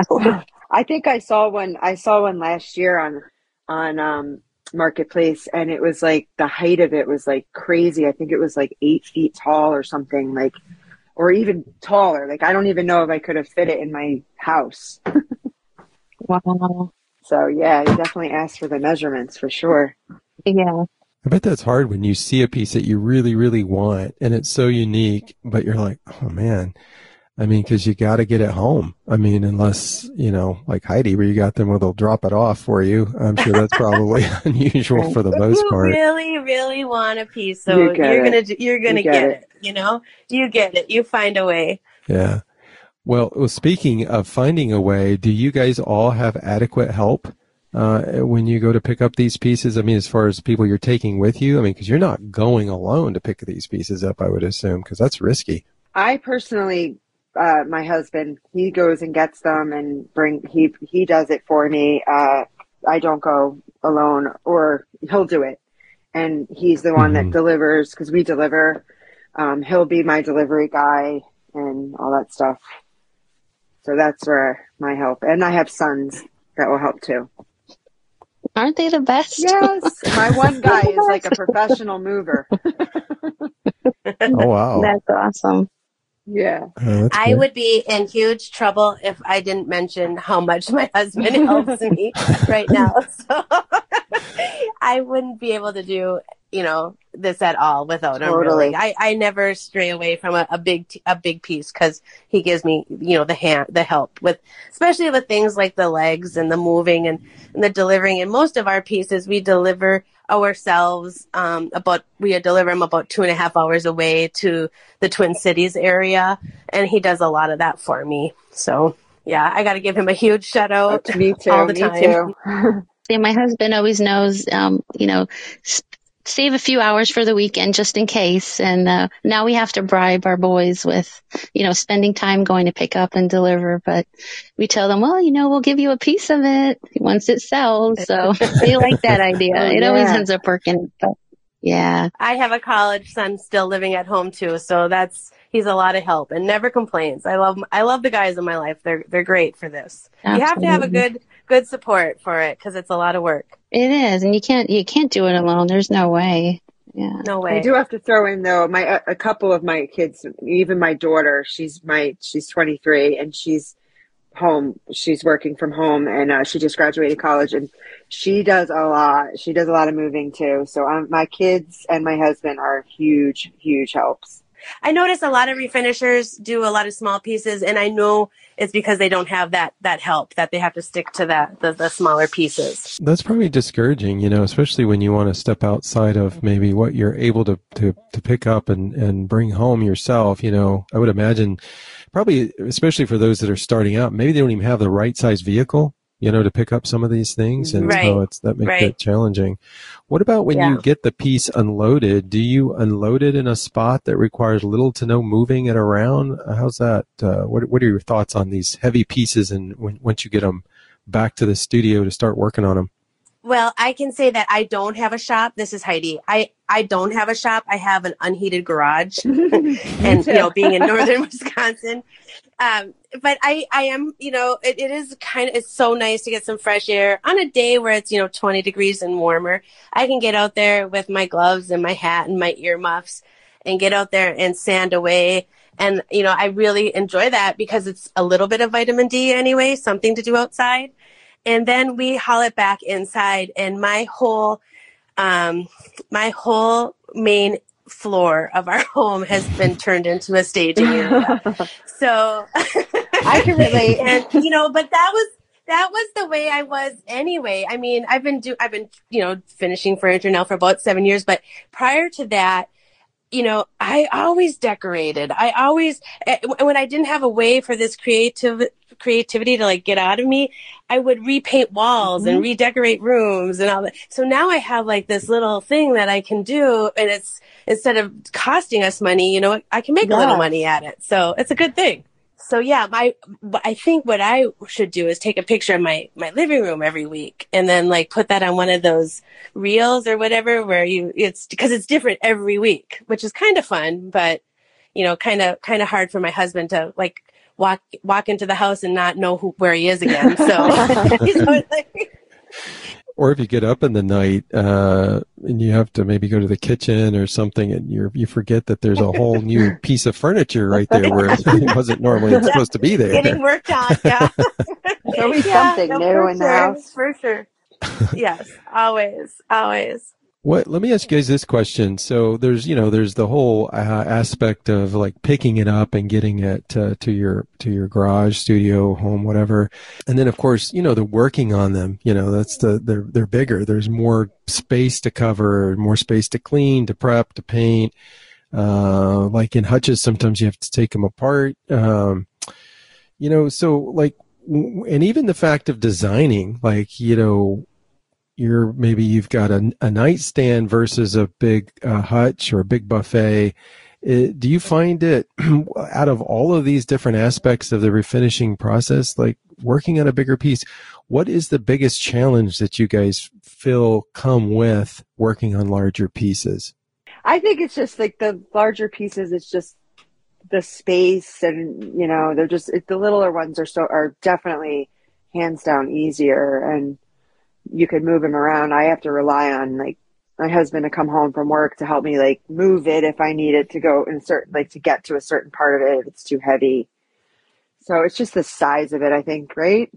I think I saw one. I saw one last year on on um, Marketplace, and it was like the height of it was like crazy. I think it was like eight feet tall or something, like or even taller. Like I don't even know if I could have fit it in my house. Wow. So yeah, you definitely ask for the measurements for sure. Yeah. I bet that's hard when you see a piece that you really, really want and it's so unique, but you're like, oh man. I mean, cause you got to get it home. I mean, unless, you know, like Heidi, where you got them where they'll drop it off for you. I'm sure that's probably unusual for the most you part. really, really want a piece, so you you're it. gonna you're gonna You get get it. it. You know, you get it. You find a way. Yeah. Well, well, speaking of finding a way, do you guys all have adequate help uh, when you go to pick up these pieces? I mean, as far as people you're taking with you, I mean, because you're not going alone to pick these pieces up, I would assume, because that's risky. I personally, uh, my husband, he goes and gets them and bring he he does it for me. Uh, I don't go alone, or he'll do it, and he's the one Mhm. that delivers because we deliver. Um, he'll be my delivery guy and all that stuff. So that's where my help, and I have sons that will help too. Aren't they the best? Yes, my one guy is like a professional mover. Oh wow, That's awesome. Yeah. Oh, that's I great. would be in huge trouble if I didn't mention how much my husband helps me right now. So I wouldn't be able to do, you know, this at all without him. Totally. Really, I, I never stray away from a, a big t- a big piece because he gives me, you know, the hand the help with, especially with things like the legs and the moving and, and the delivering. And most of our pieces we deliver ourselves. Um, about we deliver him about two and a half hours away to the Twin Cities area, and he does a lot of that for me. So yeah, I got to give him a huge shout out. Me too. all the me time. too. See, my husband always knows, um, you know, s- save a few hours for the weekend just in case. And uh, now we have to bribe our boys with, you know, spending time going to pick up and deliver. But we tell them, well, you know, we'll give you a piece of it once it sells. So they like that idea. Oh, it always ends up working. But yeah, I have a college son still living at home too, so that's he's a lot of help and never complains. I love I love the guys in my life. They're they're great for this. You have to have a good good support for it because it's a lot of work. it is. And you can't, you can't do it alone. There's no way. Yeah. No way. I do have to throw in though my a, a couple of my kids, even my daughter. She's my she's 23 and she's home. She's working from home and uh, she just graduated college and she does a lot. She does a lot of moving too. So um, my kids and my husband are huge, huge helps. I notice a lot of refinishers do a lot of small pieces, and I know it's because they don't have that that help that they have to stick to that the, the smaller pieces. That's probably discouraging, you know, especially when you want to step outside of maybe what you're able to, to, to pick up and, and bring home yourself. You know, I would imagine probably, especially for those that are starting out, maybe they don't even have the right size vehicle, you know, to pick up some of these things. And so it's, that makes Right. it challenging. What about when Yeah. you get the piece unloaded? Do you unload it in a spot that requires little to no moving it around? How's that? Uh, what, what are your thoughts on these heavy pieces and when, once you get them back to the studio to start working on them? Well, I can say that I don't have a shop. This is Heidi. I I don't have a shop. I have an unheated garage. and you know being in northern wisconsin um, but i i am you know it, it is kind of it's so nice to get some fresh air on a day where it's you know 20 degrees and warmer i can get out there with my gloves and my hat and my earmuffs and get out there and sand away and you know i really enjoy that because it's a little bit of vitamin d anyway something to do outside and then we haul it back inside and my whole um my whole main floor of our home has been turned into a staging area. So I can relate. and you know, but that was that was the way I was anyway. I mean, I've been do I've been, you know, finishing furniture now for about 7 years, but prior to that, you know, I always decorated. I always eh, when I didn't have a way for this creative creativity to like get out of me, I would repaint walls and mm-hmm. redecorate rooms and all that. So now I have like this little thing that I can do and it's instead of costing us money, you know, I can make a little money at it. So it's a good thing. So yeah, my I think what I should do is take a picture of my my living room every week and then like put that on one of those reels or whatever where you it's because it's different every week, which is kind of fun, but you know, kind of kind of hard for my husband to like walk walk into the house and not know who where he is again. So he's always like, Or if you get up in the night uh, and you have to maybe go to the kitchen or something, and you you forget that there's a whole new piece of furniture right there where it wasn't normally supposed to be there. getting worked on. Yeah. There's always Yeah, something no, new for in the house. For sure. yes, always, always. What? Let me ask you guys this question. So there's you know there's the whole uh, aspect of like picking it up and getting it uh, to your to your garage, studio, home, whatever, and then of course you know the working on them. You know that's the they're they're bigger. There's more space to cover, more space to clean, to prep, to paint. Uh, like in hutches, sometimes you have to take them apart. Um, you know, so like, and even the fact of designing, like, you know, you're maybe you've got a, a nightstand versus a big uh, hutch or a big buffet. It, do you find it out of all of these different aspects of the refinishing process, like working on a bigger piece? What is the biggest challenge that you guys feel come with working on larger pieces? I think it's just like the larger pieces. It's just the space, and you know, they're just it, the littler ones are so are definitely hands down easier, and you could move him around. I have to rely on like my husband to come home from work to help me like move it if I need it to go in certain like to get to a certain part of it if it's too heavy. So it's just the size of it, I think, right?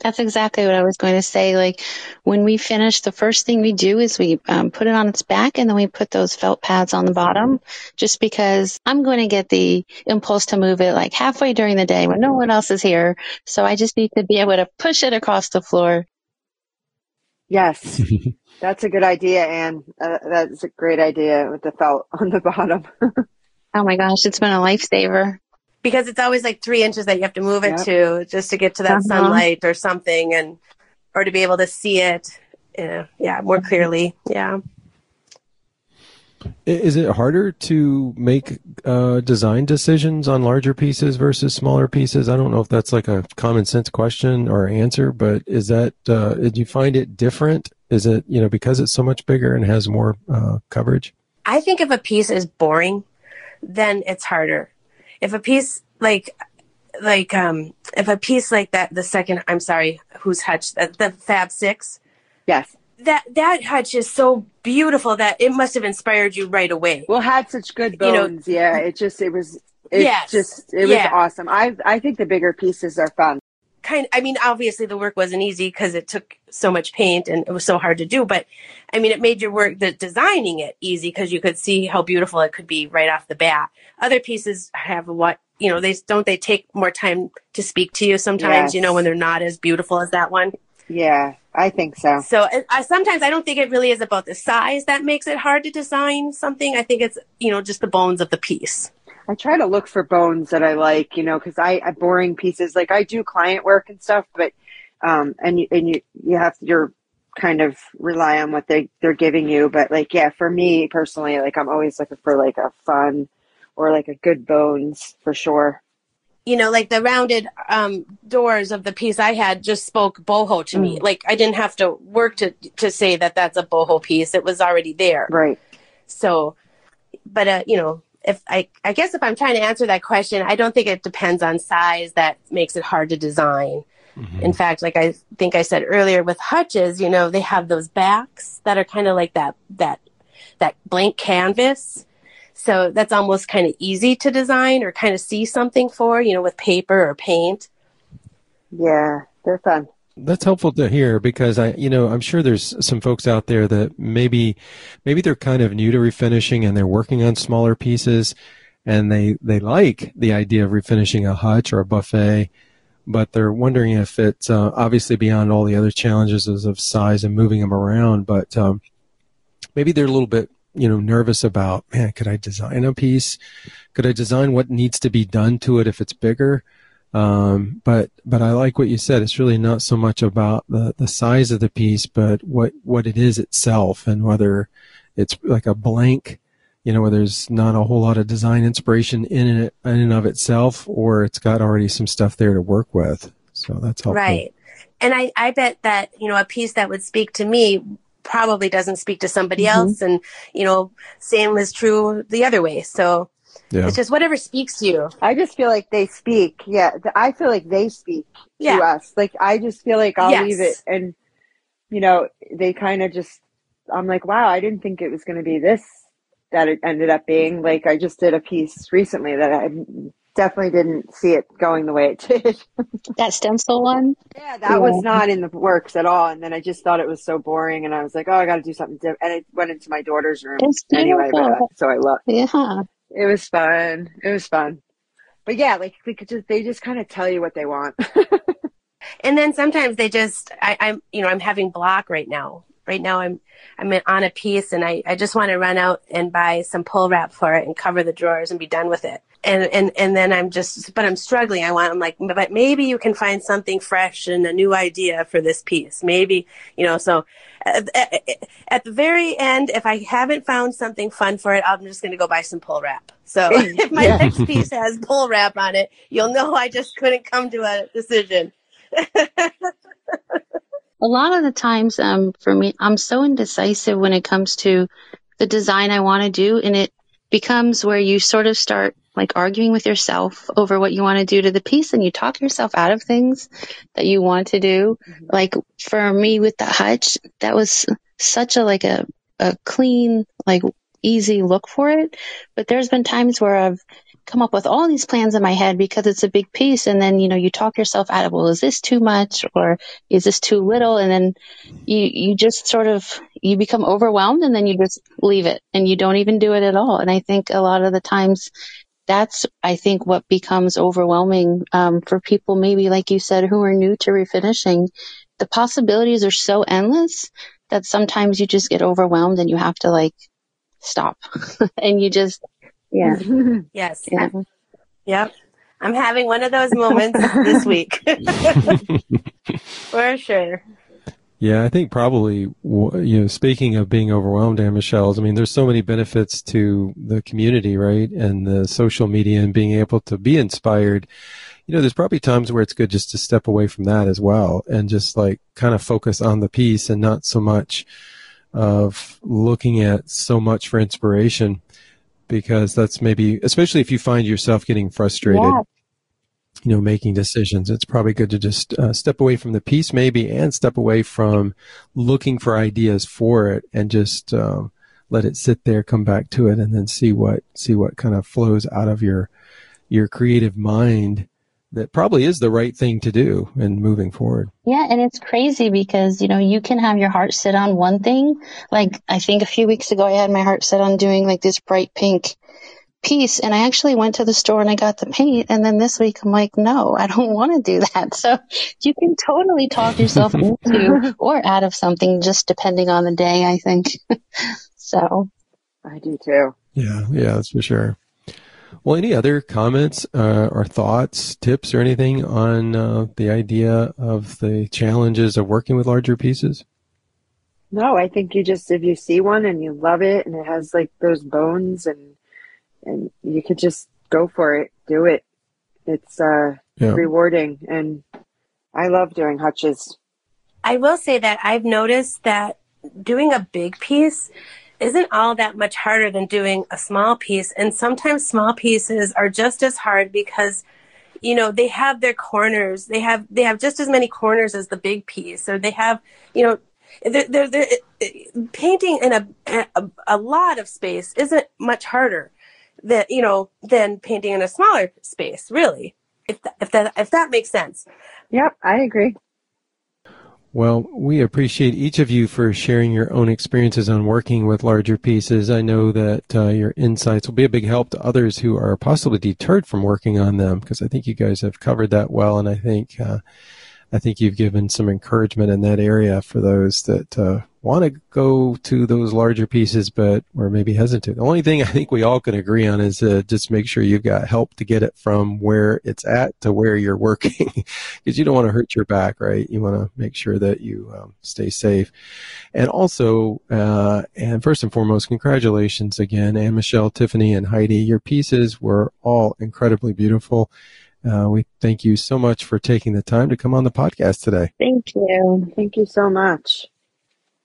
That's exactly what I was going to say. Like when we finish, the first thing we do is we um, put it on its back and then we put those felt pads on the bottom just because I'm going to get the impulse to move it like halfway during the day when no one else is here. So I just need to be able to push it across the floor. Yes, that's a good idea, Anne. Uh, that's a great idea with the felt on the bottom. oh my gosh, it's been a lifesaver because it's always like three inches that you have to move it yep. to just to get to that uh-huh. sunlight or something and or to be able to see it yeah, yeah more clearly yeah is it harder to make uh, design decisions on larger pieces versus smaller pieces? I don't know if that's like a common sense question or answer, but is that uh, did you find it different? Is it you know because it's so much bigger and has more uh, coverage? I think if a piece is boring, then it's harder if a piece like like um if a piece like that the second i'm sorry who's hutch the, Refab Six yes that that hutch is so beautiful that it must have inspired you right away well had such good bones you know, yeah it just it was it yes, just it was yeah. awesome i i think the bigger pieces are fun kind I mean, obviously the work wasn't easy because it took so much paint and it was so hard to do, but I mean, it made your work, the designing it easy because you could see how beautiful it could be right off the bat. Other pieces have what, you know, they don't, they take more time to speak to you sometimes, yes. you know, when they're not as beautiful as that one. Yeah, I think so. So I, sometimes I don't think it really is about the size that makes it hard to design something. I think it's, you know, just the bones of the piece. I try to look for bones that I like, you know, because I, I boring pieces like I do client work and stuff, but um, and you and you you have you're kind of rely on what they they're giving you, but like yeah, for me personally, like I'm always looking for like a fun or like a good bones for sure. You know, like the rounded um, doors of the piece I had just spoke boho to mm. me. Like I didn't have to work to to say that that's a boho piece; it was already there. Right. So, but uh, you know, if I, I guess if I'm trying to answer that question, I don't think it depends on size that makes it hard to design. Mm-hmm. In fact, like I think I said earlier with hutches, you know, they have those backs that are kind of like that, that, that blank canvas. So that's almost kind of easy to design or kind of see something for, you know, with paper or paint. Yeah, they're fun that's helpful to hear because I, you know, I'm sure there's some folks out there that maybe, maybe they're kind of new to refinishing and they're working on smaller pieces and they, they like the idea of refinishing a hutch or a buffet, but they're wondering if it's uh, obviously beyond all the other challenges of size and moving them around, but um, maybe they're a little bit, you know, nervous about, man, could I design a piece? Could I design what needs to be done to it if it's bigger? Um, but but I like what you said. It's really not so much about the the size of the piece, but what what it is itself, and whether it's like a blank, you know, where there's not a whole lot of design inspiration in it in and of itself, or it's got already some stuff there to work with. So that's helpful. Right. And I, I bet that, you know, a piece that would speak to me probably doesn't speak to somebody mm-hmm. else. And, you know, same is true the other way. So yeah. It's just whatever speaks to you. I just feel like they speak. Yeah. I feel like they speak yeah. to us. Like, I just feel like I'll yes. leave it and, you know, they kind of just, I'm like, wow, I didn't think it was going to be this that it ended up being. Like, I just did a piece recently that I definitely didn't see it going the way it did. that stencil one? Yeah, that yeah. was not in the works at all. And then I just thought it was so boring and I was like, oh, I got to do something different. And it went into my daughter's room it's anyway, but, so I love Yeah. It was fun. It was fun. But yeah, like we could just they just kind of tell you what they want. and then sometimes they just I, I'm you know, I'm having block right now. Right now I'm I'm on a piece and I, I just want to run out and buy some pull wrap for it and cover the drawers and be done with it. And and and then I'm just but I'm struggling. I want I'm like but maybe you can find something fresh and a new idea for this piece. Maybe you know so at, at, at the very end, if I haven't found something fun for it, I'm just going to go buy some pull wrap. So if my yeah. next piece has pull wrap on it, you'll know I just couldn't come to a decision. a lot of the times um, for me, I'm so indecisive when it comes to the design I want to do. And it becomes where you sort of start like arguing with yourself over what you want to do to the piece and you talk yourself out of things that you want to do. Mm-hmm. Like for me with the hutch, that was such a like a, a clean, like easy look for it. But there's been times where I've come up with all these plans in my head because it's a big piece. And then, you know, you talk yourself out of, well, is this too much or is this too little? And then you, you just sort of, you become overwhelmed and then you just leave it and you don't even do it at all. And I think a lot of the times that's, I think, what becomes overwhelming um, for people, maybe like you said, who are new to refinishing. The possibilities are so endless that sometimes you just get overwhelmed and you have to like stop and you just yeah. yes. Yeah. Yep. I'm having one of those moments this week. For sure. Yeah, I think probably, you know, speaking of being overwhelmed, eh, Anne Michelle's, I mean, there's so many benefits to the community, right? And the social media and being able to be inspired. You know, there's probably times where it's good just to step away from that as well and just like kind of focus on the piece and not so much of looking at so much for inspiration because that's maybe, especially if you find yourself getting frustrated, yeah. you know, making decisions, it's probably good to just uh, step away from the piece maybe and step away from looking for ideas for it and just um, let it sit there, come back to it, and then see what see what kind of flows out of your your creative mind that probably is the right thing to do in moving forward. Yeah, and it's crazy because, you know, you can have your heart set on one thing. Like I think a few weeks ago I had my heart set on doing like this bright pink piece and I actually went to the store and I got the paint and then this week I'm like, no, I don't want to do that. So you can totally talk yourself into or out of something just depending on the day, I think. so I do too. Yeah, yeah, that's for sure. Well, any other comments uh, or thoughts, tips, or anything on uh, the idea of the challenges of working with larger pieces? No, I think you just if you see one and you love it and it has like those bones and and you could just go for it, do it. It's uh yeah. rewarding and I love doing hutches. I will say that I've noticed that doing a big piece isn't all that much harder than doing a small piece. And sometimes small pieces are just as hard because, you know, they have their corners. They have, they have just as many corners as the big piece. Or they have, you know, they're, they're, they're painting in a, a, a lot of space isn't much harder than, you know, than painting in a smaller space, really. If that, if that, if that makes sense. Yep, I agree. Well, we appreciate each of you for sharing your own experiences on working with larger pieces. I know that uh, your insights will be a big help to others who are possibly deterred from working on them because I think you guys have covered that well, and I think uh, I think you've given some encouragement in that area for those that uh, want to go to those larger pieces, but we're maybe hesitant. The only thing I think we all can agree on is uh, just make sure you've got help to get it from where it's at to where you're working, because you don't want to hurt your back, right? You want to make sure that you um, stay safe, and also, uh, and first and foremost, congratulations again, Anne Michelle, Tiffany, and Heidi. Your pieces were all incredibly beautiful. Uh, we thank you so much for taking the time to come on the podcast today. Thank you. Thank you so much.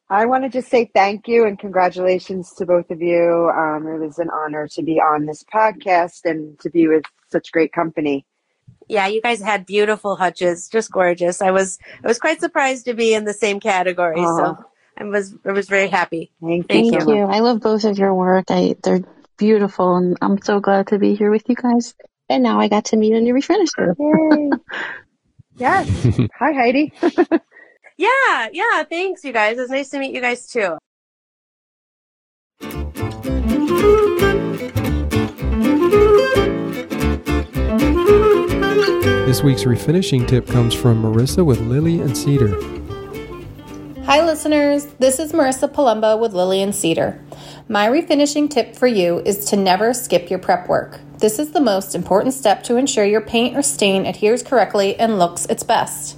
I want to just say thank you and congratulations to both of you. Um, it was an honor to be on this podcast and to be with such great company. Yeah, you guys had beautiful hutches, just gorgeous. I was I was quite surprised to be in the same category, so I was I was very happy. Thank, you. thank you. you. I love both of your work. I they're beautiful, and I'm so glad to be here with you guys. And now I got to meet a new refinisher. Yay! yes. Hi, Heidi. Yeah, yeah. Thanks, you guys. It's nice to meet you guys too. This week's refinishing tip comes from Marissa with Lilly and Cedar. Hi, listeners. This is Marissa Palumba with Lilly and Cedar. My refinishing tip for you is to never skip your prep work. This is the most important step to ensure your paint or stain adheres correctly and looks its best.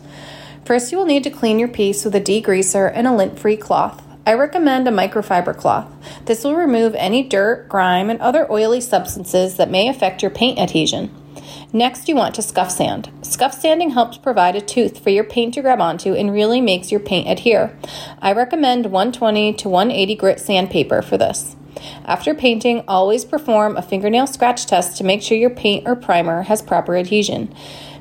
First, you will need to clean your piece with a degreaser and a lint free cloth. I recommend a microfiber cloth. This will remove any dirt, grime, and other oily substances that may affect your paint adhesion. Next, you want to scuff sand. Scuff sanding helps provide a tooth for your paint to grab onto and really makes your paint adhere. I recommend 120 to 180 grit sandpaper for this. After painting, always perform a fingernail scratch test to make sure your paint or primer has proper adhesion.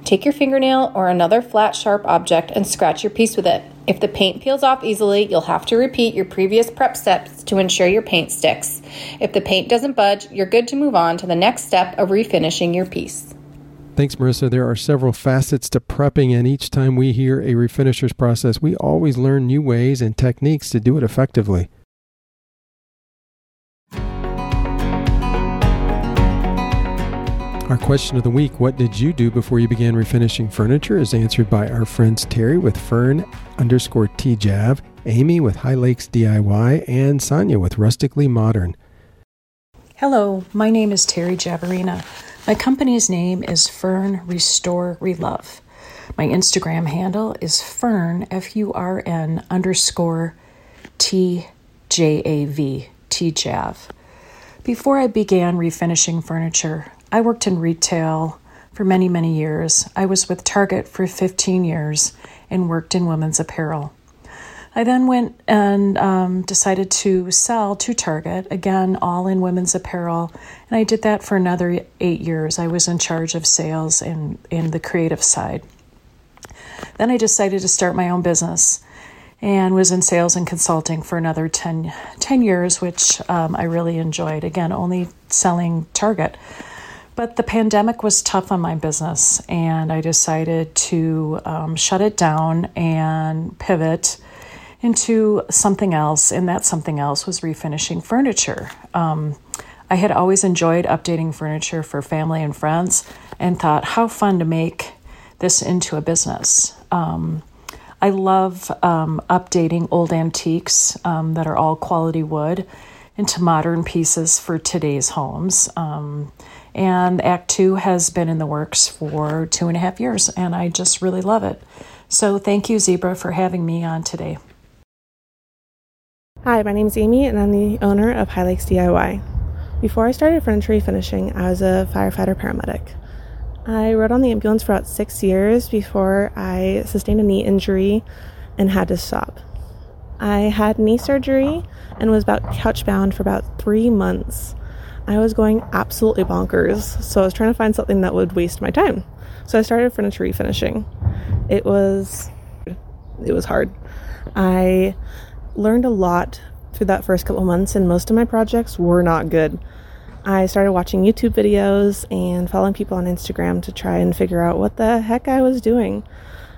Take your fingernail or another flat, sharp object and scratch your piece with it. If the paint peels off easily, you'll have to repeat your previous prep steps to ensure your paint sticks. If the paint doesn't budge, you're good to move on to the next step of refinishing your piece. Thanks, Marissa. There are several facets to prepping, and each time we hear a refinisher's process, we always learn new ways and techniques to do it effectively. Our question of the week, what did you do before you began refinishing furniture, is answered by our friends Terry with Furn underscore TJav, Amy with High Lakes DIY, and Sanja with Rustically Modern. Hello, my name is Terry Javerina. My company's name is Furn Restore Relove. My Instagram handle is Furn, F U R N underscore T J A V, T Jav. Before I began refinishing furniture, I worked in retail for many, many years. I was with Target for 15 years and worked in women's apparel. I then went and um, decided to sell to Target, again, all in women's apparel. And I did that for another eight years. I was in charge of sales and in the creative side. Then I decided to start my own business and was in sales and consulting for another 10, 10 years, which um, I really enjoyed. Again, only selling Target. But the pandemic was tough on my business, and I decided to um, shut it down and pivot into something else, and that something else was refinishing furniture. Um, I had always enjoyed updating furniture for family and friends and thought, how fun to make this into a business. Um, I love um, updating old antiques um, that are all quality wood into modern pieces for today's homes. Um, and Act Two has been in the works for two and a half years, and I just really love it. So, thank you, Zibra, for having me on today. Hi, my name is Amy, and I'm the owner of High Lakes DIY. Before I started furniture refinishing, I was a firefighter paramedic. I rode on the ambulance for about six years before I sustained a knee injury and had to stop. I had knee surgery and was about couch bound for about three months. I was going absolutely bonkers, so I was trying to find something that would waste my time. So I started furniture refinishing. It was it was hard. I learned a lot through that first couple months, and most of my projects were not good. I started watching YouTube videos and following people on Instagram to try and figure out what the heck I was doing.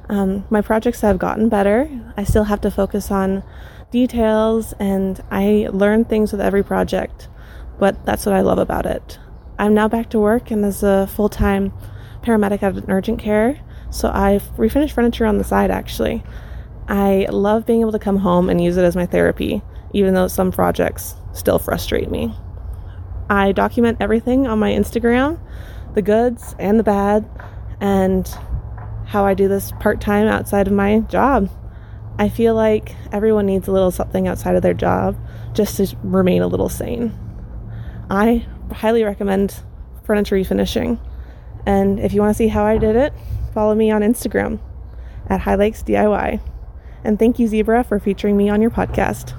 Um, my projects have gotten better. I still have to focus on details, and I learn things with every project, but that's what I love about it. I'm now back to work and as a full time paramedic at an urgent care, so I've refinished furniture on the side actually. I love being able to come home and use it as my therapy, even though some projects still frustrate me. I document everything on my Instagram the goods and the bad, and how I do this part time outside of my job. I feel like everyone needs a little something outside of their job just to remain a little sane. I highly recommend furniture refinishing. And if you want to see how I did it, follow me on Instagram at High Lakes DIY. And thank you, Zibra, for featuring me on your podcast.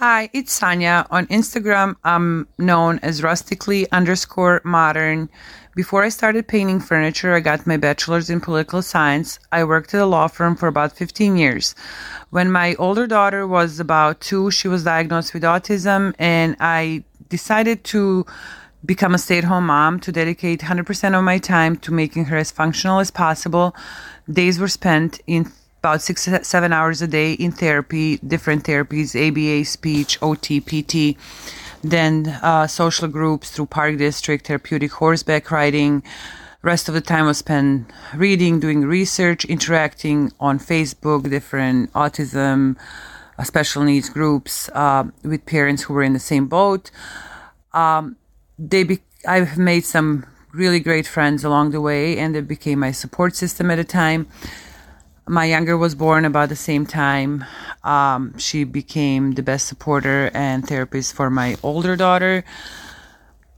Hi, it's Sanja. On Instagram, I'm known as rustically underscore modern. Before I started painting furniture, I got my bachelor's in political science. I worked at a law firm for about 15 years. When my older daughter was about two, she was diagnosed with autism, and I decided to become a stay at home mom to dedicate 100% of my time to making her as functional as possible. Days were spent in about six, seven hours a day in therapy, different therapies, ABA, speech, OT, PT, then uh, social groups through Park District, therapeutic horseback riding, rest of the time was spent reading, doing research, interacting on Facebook, different autism, uh, special needs groups uh, with parents who were in the same boat. Um, they be- I've made some really great friends along the way, and they became my support system at a time. My younger was born about the same time. Um, she became the best supporter and therapist for my older daughter.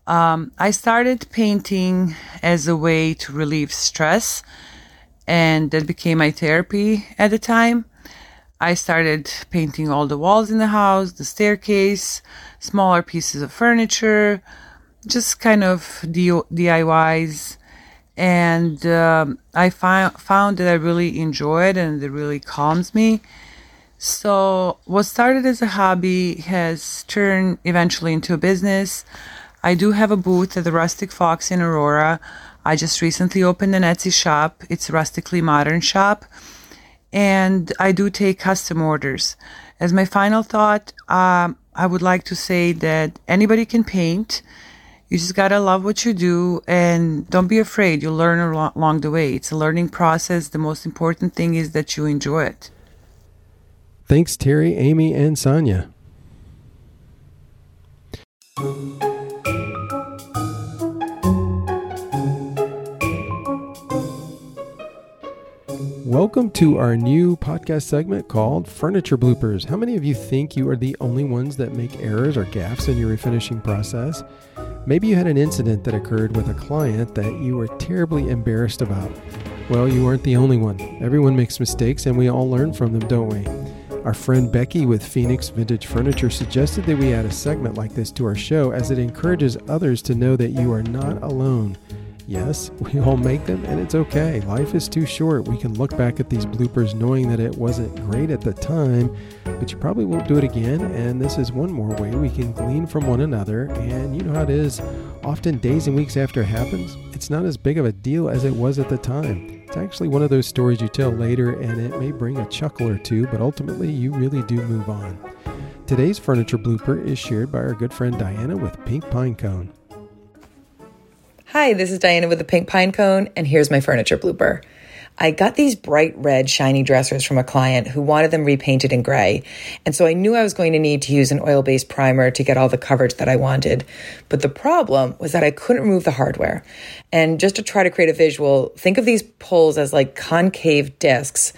Um, I started painting as a way to relieve stress, and that became my therapy at the time. I started painting all the walls in the house, the staircase, smaller pieces of furniture, just kind of DIYs. And um, I fi- found that I really enjoy it and it really calms me. So, what started as a hobby has turned eventually into a business. I do have a booth at the Rustic Fox in Aurora. I just recently opened an Etsy shop. It's a Rustically Modern Shop. And I do take custom orders. As my final thought, um, I would like to say that anybody can paint. You just gotta love what you do and don't be afraid. You'll learn along the way. It's a learning process. The most important thing is that you enjoy it. Thanks, Terry, Amy, and Sanja. Welcome to our new podcast segment called Furniture Bloopers. How many of you think you are the only ones that make errors or gaffes in your refinishing process? Maybe you had an incident that occurred with a client that you were terribly embarrassed about. Well, you weren't the only one. Everyone makes mistakes and we all learn from them, don't we? Our friend Becky with Phoenix Vintage Furniture suggested that we add a segment like this to our show as it encourages others to know that you are not alone. Yes, we all make them, and it's okay. Life is too short. We can look back at these bloopers knowing that it wasn't great at the time, but you probably won't do it again. And this is one more way we can glean from one another. And you know how it is. Often, days and weeks after it happens, it's not as big of a deal as it was at the time. It's actually one of those stories you tell later, and it may bring a chuckle or two, but ultimately, you really do move on. Today's furniture blooper is shared by our good friend Diana with Pink Pine Cone. Hi, this is Diana with the Pink Pine Cone, and here's my furniture blooper. I got these bright red shiny dressers from a client who wanted them repainted in gray. And so I knew I was going to need to use an oil based primer to get all the coverage that I wanted. But the problem was that I couldn't remove the hardware. And just to try to create a visual, think of these poles as like concave discs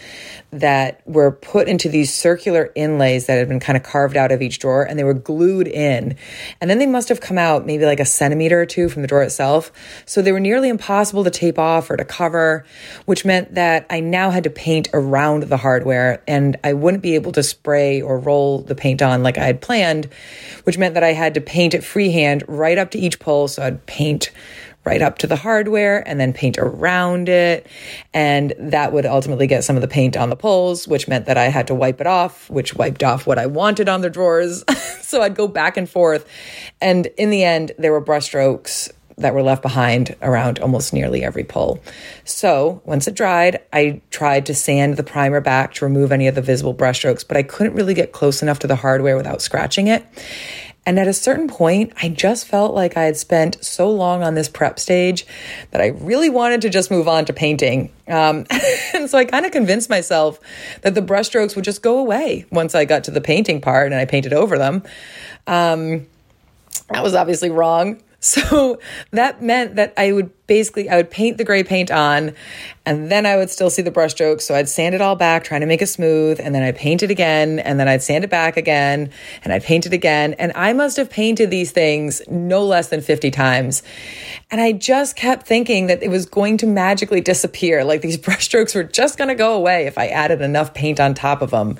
that were put into these circular inlays that had been kind of carved out of each drawer and they were glued in. And then they must have come out maybe like a centimeter or two from the drawer itself. So they were nearly impossible to tape off or to cover, which meant meant that I now had to paint around the hardware and I wouldn't be able to spray or roll the paint on like I had planned, which meant that I had to paint it freehand right up to each pole. So I'd paint right up to the hardware and then paint around it. And that would ultimately get some of the paint on the poles, which meant that I had to wipe it off, which wiped off what I wanted on the drawers. so I'd go back and forth. And in the end, there were brushstrokes that were left behind around almost nearly every pole. So once it dried, I tried to sand the primer back to remove any of the visible brushstrokes, but I couldn't really get close enough to the hardware without scratching it. And at a certain point, I just felt like I had spent so long on this prep stage that I really wanted to just move on to painting. Um, and so I kind of convinced myself that the brushstrokes would just go away once I got to the painting part and I painted over them. Um, that was obviously wrong. So that meant that I would basically I would paint the gray paint on and then I would still see the brushstrokes. So I'd sand it all back, trying to make it smooth, and then I'd paint it again, and then I'd sand it back again, and I'd paint it again. And I must have painted these things no less than 50 times. And I just kept thinking that it was going to magically disappear. Like these brushstrokes were just going to go away if I added enough paint on top of them.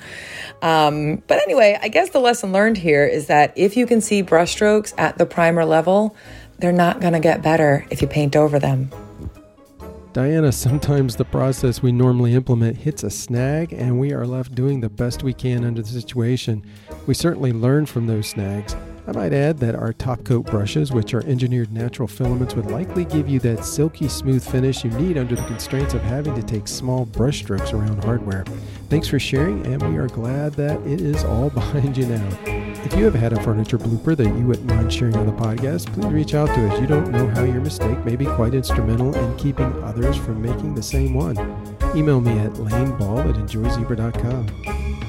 Um, but anyway, I guess the lesson learned here is that if you can see brushstrokes at the primer level, they're not going to get better if you paint over them. Diana, sometimes the process we normally implement hits a snag and we are left doing the best we can under the situation. We certainly learn from those snags. I might add that our top coat brushes, which are engineered natural filaments, would likely give you that silky smooth finish you need under the constraints of having to take small brush strokes around hardware. Thanks for sharing, and we are glad that it is all behind you now. If you have had a furniture blooper that you wouldn't mind sharing on the podcast, please reach out to us. You don't know how your mistake may be quite instrumental in keeping others from making the same one. Email me at laneball at enjoyzibra.com.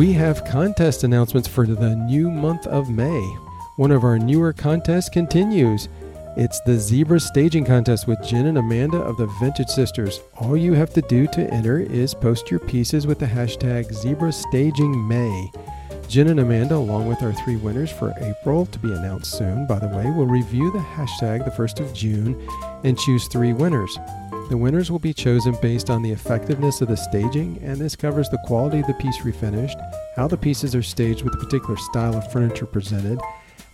We have contest announcements for the new month of May. One of our newer contests continues. It's the Zibra Staging Contest with Jen and Amanda of the Vintage Sisters. All you have to do to enter is post your pieces with the hashtag Zibra Staging May. Jen and Amanda, along with our three winners for April, to be announced soon, by the way, will review the hashtag the 1st of June and choose three winners. The winners will be chosen based on the effectiveness of the staging, and this covers the quality of the piece refinished, how the pieces are staged with a particular style of furniture presented,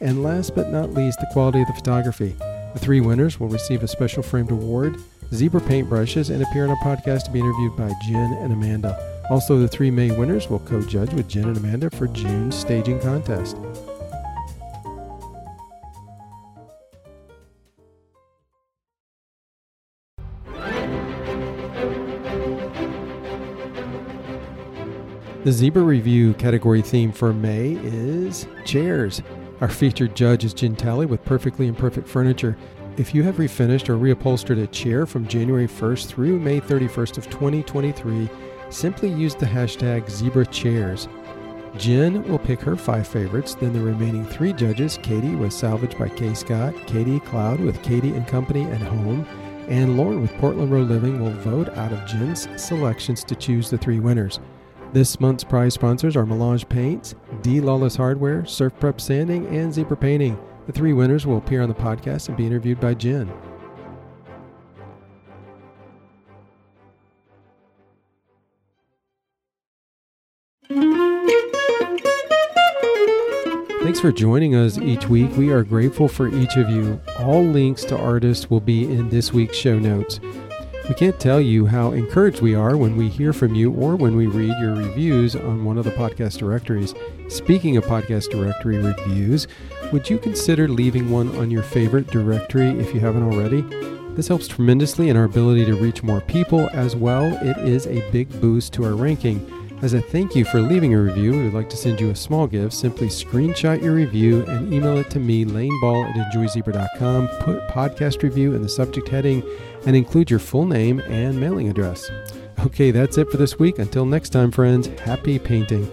and last but not least, the quality of the photography. The three winners will receive a special framed award, Zibra paintbrushes, and appear on a podcast to be interviewed by Jen and Amanda. Also, the three May winners will co judge with Jen and Amanda for June's staging contest. The Zibra Review category theme for May is chairs. Our featured judge is Jen Talley with Perfectly Imperfect Furniture. If you have refinished or reupholstered a chair from January 1st through May 31st of 2023, simply use the hashtag ZibraChairs. Jen will pick her five favorites, then the remaining three judges, Katie with Salvage by K. Scott, Katie Cloud with Katie and Company and Home, and Lauren with Portland Road Living will vote out of Jen's selections to choose the three winners. This month's prize sponsors are Melange Paints, D. Lawless Hardware, Surf Prep Sanding, and Zibra Painting. The three winners will appear on the podcast and be interviewed by Jen. Thanks for joining us each week. We are grateful for each of you. All links to artists will be in this week's show notes. We can't tell you how encouraged we are when we hear from you or when we read your reviews on one of the podcast directories. Speaking of podcast directory reviews, would you consider leaving one on your favorite directory if you haven't already? This helps tremendously in our ability to reach more people as well. It is a big boost to our ranking. As a thank you for leaving a review, we would like to send you a small gift. Simply screenshot your review and email it to me, laneball at enjoyzibra.com. Put podcast review in the subject heading and include your full name and mailing address. Okay, that's it for this week. Until next time, friends, happy painting.